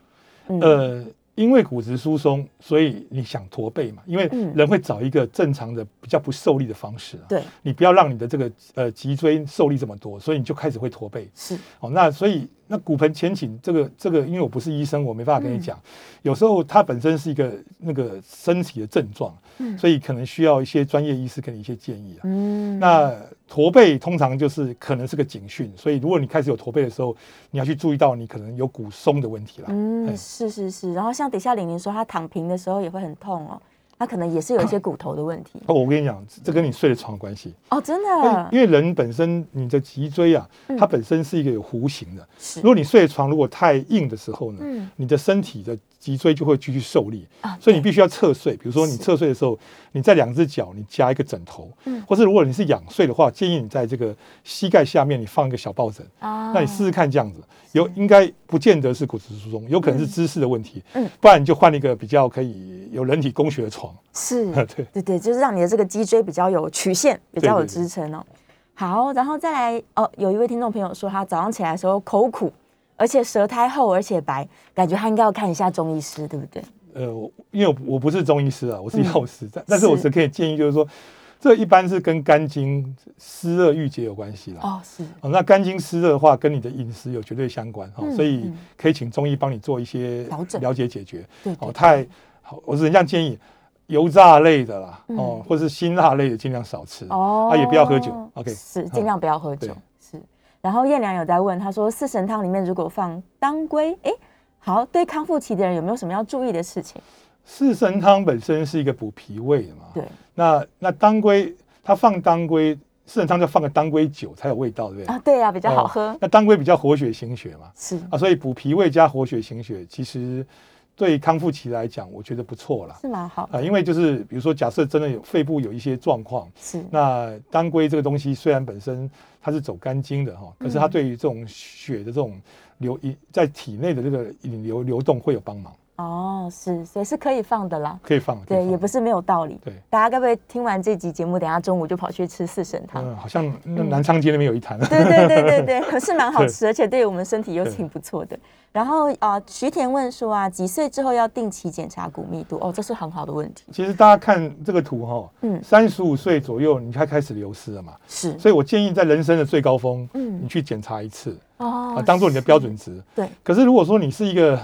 [SPEAKER 2] 嗯，
[SPEAKER 3] 呃，因为骨质疏松，所以你想驼背嘛？因为
[SPEAKER 2] 嗯
[SPEAKER 3] 人会找一个正常的、比较不受力的方式啊。
[SPEAKER 2] 对，
[SPEAKER 3] 你不要让你的这个呃脊椎受力这么多，所以你就开始会驼背。
[SPEAKER 2] 是，
[SPEAKER 3] 哦，那所以那骨盆前倾这个这个，因为我不是医生，我没办法跟你
[SPEAKER 2] 嗯
[SPEAKER 3] 讲。有时候它本身是一个那个身体的症状，
[SPEAKER 2] 嗯
[SPEAKER 3] 所以可能需要一些专业医师给你一些建议啊。
[SPEAKER 2] 嗯，
[SPEAKER 3] 那驼背通常就是可能是个警讯，所以如果你开始有驼背的时候，你要去注意到你可能有骨松的问题了。
[SPEAKER 2] 嗯，
[SPEAKER 3] 哎
[SPEAKER 2] 是是是。然后像底下玲玲说，她躺平的时候也会很痛哦，她可能也是有一些骨头的问题
[SPEAKER 3] 哦，我跟你讲，这跟你睡的床有关系。
[SPEAKER 2] 哦，真的
[SPEAKER 3] 因为人本身你的脊椎啊，
[SPEAKER 2] 嗯
[SPEAKER 3] 它本身是一个有弧形的。
[SPEAKER 2] 是
[SPEAKER 3] 如果你睡的床如果太硬的时候呢，
[SPEAKER 2] 嗯
[SPEAKER 3] 你的身体的脊椎就会继续受力，
[SPEAKER 2] 啊
[SPEAKER 3] 所以你必须要侧睡。比如说你
[SPEAKER 2] 是。
[SPEAKER 3] 侧睡的时候，你在两只脚你加一个枕头，
[SPEAKER 2] 嗯。
[SPEAKER 3] 或是如果你是仰睡的话，建议你在这个膝盖下面你放一个小抱枕。
[SPEAKER 2] 啊。
[SPEAKER 3] 那你试试看这样子，有应该不见得是骨质疏松，有可能是姿势的问题，
[SPEAKER 2] 嗯。
[SPEAKER 3] 不然你就换一个比较可以有人体工学的床，
[SPEAKER 2] 是，
[SPEAKER 3] 对。
[SPEAKER 2] 对对，就是让你的这个脊椎比较有曲线，比较有支撑哦。好，然后再来哦，有一位听众朋友说他早上起来的时候口苦，而且舌苔厚而且白，感觉他应该要看一下中医师，对不对？
[SPEAKER 3] 呃，因为我我不是中医师啊，我是
[SPEAKER 2] 嗯
[SPEAKER 3] 药师，但、但是我
[SPEAKER 2] 是
[SPEAKER 3] 只可以建议，就是说，这一般是跟肝经湿热郁结有关系啦。
[SPEAKER 2] 哦，是，
[SPEAKER 3] 哦，那肝经湿热的话，跟你的饮食有绝对相关哈、哦
[SPEAKER 2] 嗯
[SPEAKER 3] 所以
[SPEAKER 2] 嗯
[SPEAKER 3] 可以请中医帮你做一些
[SPEAKER 2] 调整
[SPEAKER 3] 了解解决。
[SPEAKER 2] 对对
[SPEAKER 3] 哦，太好，我只能这样建议，油炸类的啦，
[SPEAKER 2] 嗯
[SPEAKER 3] 哦，或是辛辣类的尽量少吃。
[SPEAKER 2] 哦，
[SPEAKER 3] 啊，也不要喝酒。OK，
[SPEAKER 2] 是尽量不要喝酒然后燕良有在问，他说四神汤里面如果放当归，哎，好，对康复期的人有没有什么要注意的事情？
[SPEAKER 3] 四神汤本身是一个补脾胃的嘛。
[SPEAKER 2] 对，
[SPEAKER 3] 那那当归，它放当归，四神汤就放个当归酒才有味道，对不对？
[SPEAKER 2] 啊，对呀、比较好
[SPEAKER 3] 哦
[SPEAKER 2] 喝。
[SPEAKER 3] 那当归比较活血行血嘛，
[SPEAKER 2] 是
[SPEAKER 3] 啊，所以补脾胃加活血行血，其实对康复期来讲，我觉得不错啦。
[SPEAKER 2] 是蛮好的，
[SPEAKER 3] 啊，因为就是比如说，假设真的有肺部有一些状况，
[SPEAKER 2] 是
[SPEAKER 3] 那当归这个东西虽然本身它是走肝经的哈，可是它
[SPEAKER 2] 嗯。
[SPEAKER 3] 对于这种血的这种流一在体内的这个引流流动会有帮忙，
[SPEAKER 2] 哦，是，所以是可以放的啦。
[SPEAKER 3] 可以放。
[SPEAKER 2] 对，也不是没有道理。
[SPEAKER 3] 对，
[SPEAKER 2] 大家该不会听完这集节目，等下中午就跑去吃四神汤？
[SPEAKER 3] 嗯，好像那南昌街那边有一摊。
[SPEAKER 2] 对对对对对，可 是蛮好吃，而且对我们身体又
[SPEAKER 3] 对
[SPEAKER 2] 挺不错的。然后啊、徐田问说啊，几岁之后要定期检查骨密度？哦，这是很好的问题。
[SPEAKER 3] 其实大家看这个图哈，
[SPEAKER 2] 嗯
[SPEAKER 3] 三十五岁左右你才开始流失了嘛，
[SPEAKER 2] 是
[SPEAKER 3] 所以我建议在人生的最高峰，
[SPEAKER 2] 嗯
[SPEAKER 3] 你去检查一次
[SPEAKER 2] 哦
[SPEAKER 3] 啊，当做你的标准值。
[SPEAKER 2] 对，
[SPEAKER 3] 可是如果说你是一个，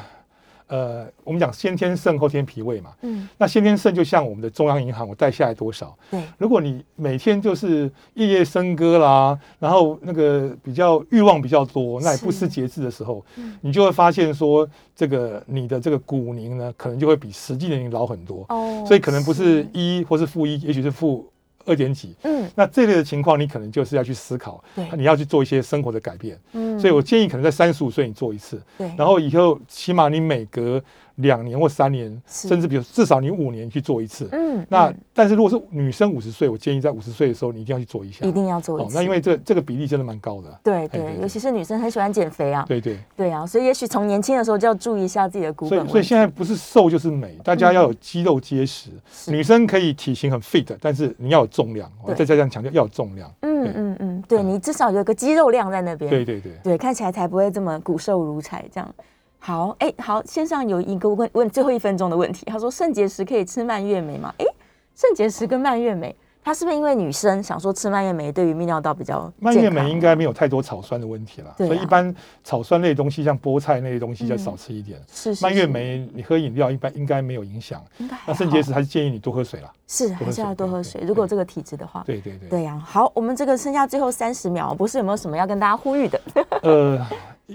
[SPEAKER 3] 呃，我们讲先天肾后天脾胃嘛，
[SPEAKER 2] 嗯，
[SPEAKER 3] 那先天肾就像我们的中央银行，我贷下来多少？
[SPEAKER 2] 对，
[SPEAKER 3] 如果你每天就是夜夜笙歌啦，然后那个比较欲望比较多，那也不
[SPEAKER 2] 是
[SPEAKER 3] 失节制的时候，
[SPEAKER 2] 嗯。
[SPEAKER 3] 你就会发现说，这个你的这个骨龄呢，可能就会比实际年龄老很多。
[SPEAKER 2] 哦
[SPEAKER 3] 所以可能不是。一或是负一，也许是负二点几。
[SPEAKER 2] 嗯。
[SPEAKER 3] 那这类的情况，你可能就是要去思考
[SPEAKER 2] 对，
[SPEAKER 3] 你要去做一些生活的改变。
[SPEAKER 2] 嗯。
[SPEAKER 3] 所以我建议可能在三十五岁你做一次，
[SPEAKER 2] 对，
[SPEAKER 3] 然后以后起码你每隔两年或三年，甚至比如至少你五年去做一次。
[SPEAKER 2] 嗯
[SPEAKER 3] 那
[SPEAKER 2] 嗯
[SPEAKER 3] 但是如果是女生五十岁，我建议在五十岁的时候你一定要去做一下。
[SPEAKER 2] 一定要做一
[SPEAKER 3] 哦，
[SPEAKER 2] 次。
[SPEAKER 3] 那因为这这个比例真的蛮高的。
[SPEAKER 2] 对对，尤其是女生很喜欢减肥啊，
[SPEAKER 3] 对对，
[SPEAKER 2] 对啊，所以也许从年轻的时候就要注意一下自己的骨
[SPEAKER 3] 所
[SPEAKER 2] 本问题。
[SPEAKER 3] 以所以现在不是瘦就是美，大家要有肌肉结实。
[SPEAKER 2] 是
[SPEAKER 3] 女生可以体型很 fit，但是你要有重量。我
[SPEAKER 2] 对
[SPEAKER 3] 再加上强调要有重量。
[SPEAKER 2] 嗯嗯嗯，对你至少有个肌肉量在那边。
[SPEAKER 3] 对对对。
[SPEAKER 2] 对，看起来才不会这么骨瘦如柴这样。好，哎，好，线上有一个问问最后一分钟的问题，他说肾结石可以吃蔓越莓吗？哎，肾结石跟蔓越莓，它是不是因为女生想说吃蔓越莓对于泌尿道比较
[SPEAKER 3] 蔓越莓应该没有太多草酸的问题了，
[SPEAKER 2] 啊
[SPEAKER 3] 所以一般草酸类的东西，像菠菜那些东西要
[SPEAKER 2] 嗯
[SPEAKER 3] 少吃一点。
[SPEAKER 2] 是是
[SPEAKER 3] 蔓越莓你喝饮料一般应该没有影响。那肾结石
[SPEAKER 2] 好
[SPEAKER 3] 还是建议你多喝水啦。
[SPEAKER 2] 是还是要
[SPEAKER 3] 多喝水
[SPEAKER 2] 如果有这个体质的话。
[SPEAKER 3] 对对对。
[SPEAKER 2] 对呀、好，我们这个剩下最后三十秒，博士有没有什么要跟大家呼吁的？
[SPEAKER 3] 呃，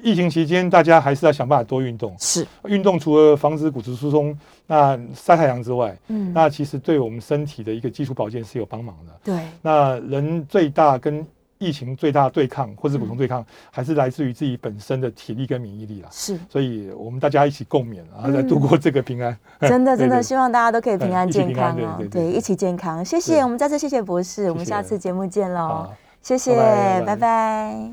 [SPEAKER 3] 疫情期间大家还是要想办法多运动。
[SPEAKER 2] 是，
[SPEAKER 3] 运动除了防止骨质疏松、那晒太阳之外，
[SPEAKER 2] 嗯，
[SPEAKER 3] 那其实对我们身体的一个基础保健是有帮忙的。
[SPEAKER 2] 对，
[SPEAKER 3] 那人最大跟疫情最大对抗，或是普通对抗，
[SPEAKER 2] 嗯。
[SPEAKER 3] 还是来自于自己本身的体力跟免疫力啦。
[SPEAKER 2] 是。
[SPEAKER 3] 所以我们大家一起共勉，然后来度过这个平安。
[SPEAKER 2] 真的 真的，希望大家都可以平安健康哦，
[SPEAKER 3] 对对对
[SPEAKER 2] 一起健康。谢谢，我们再次谢谢博士，我们下次节目见喽，谢谢，拜拜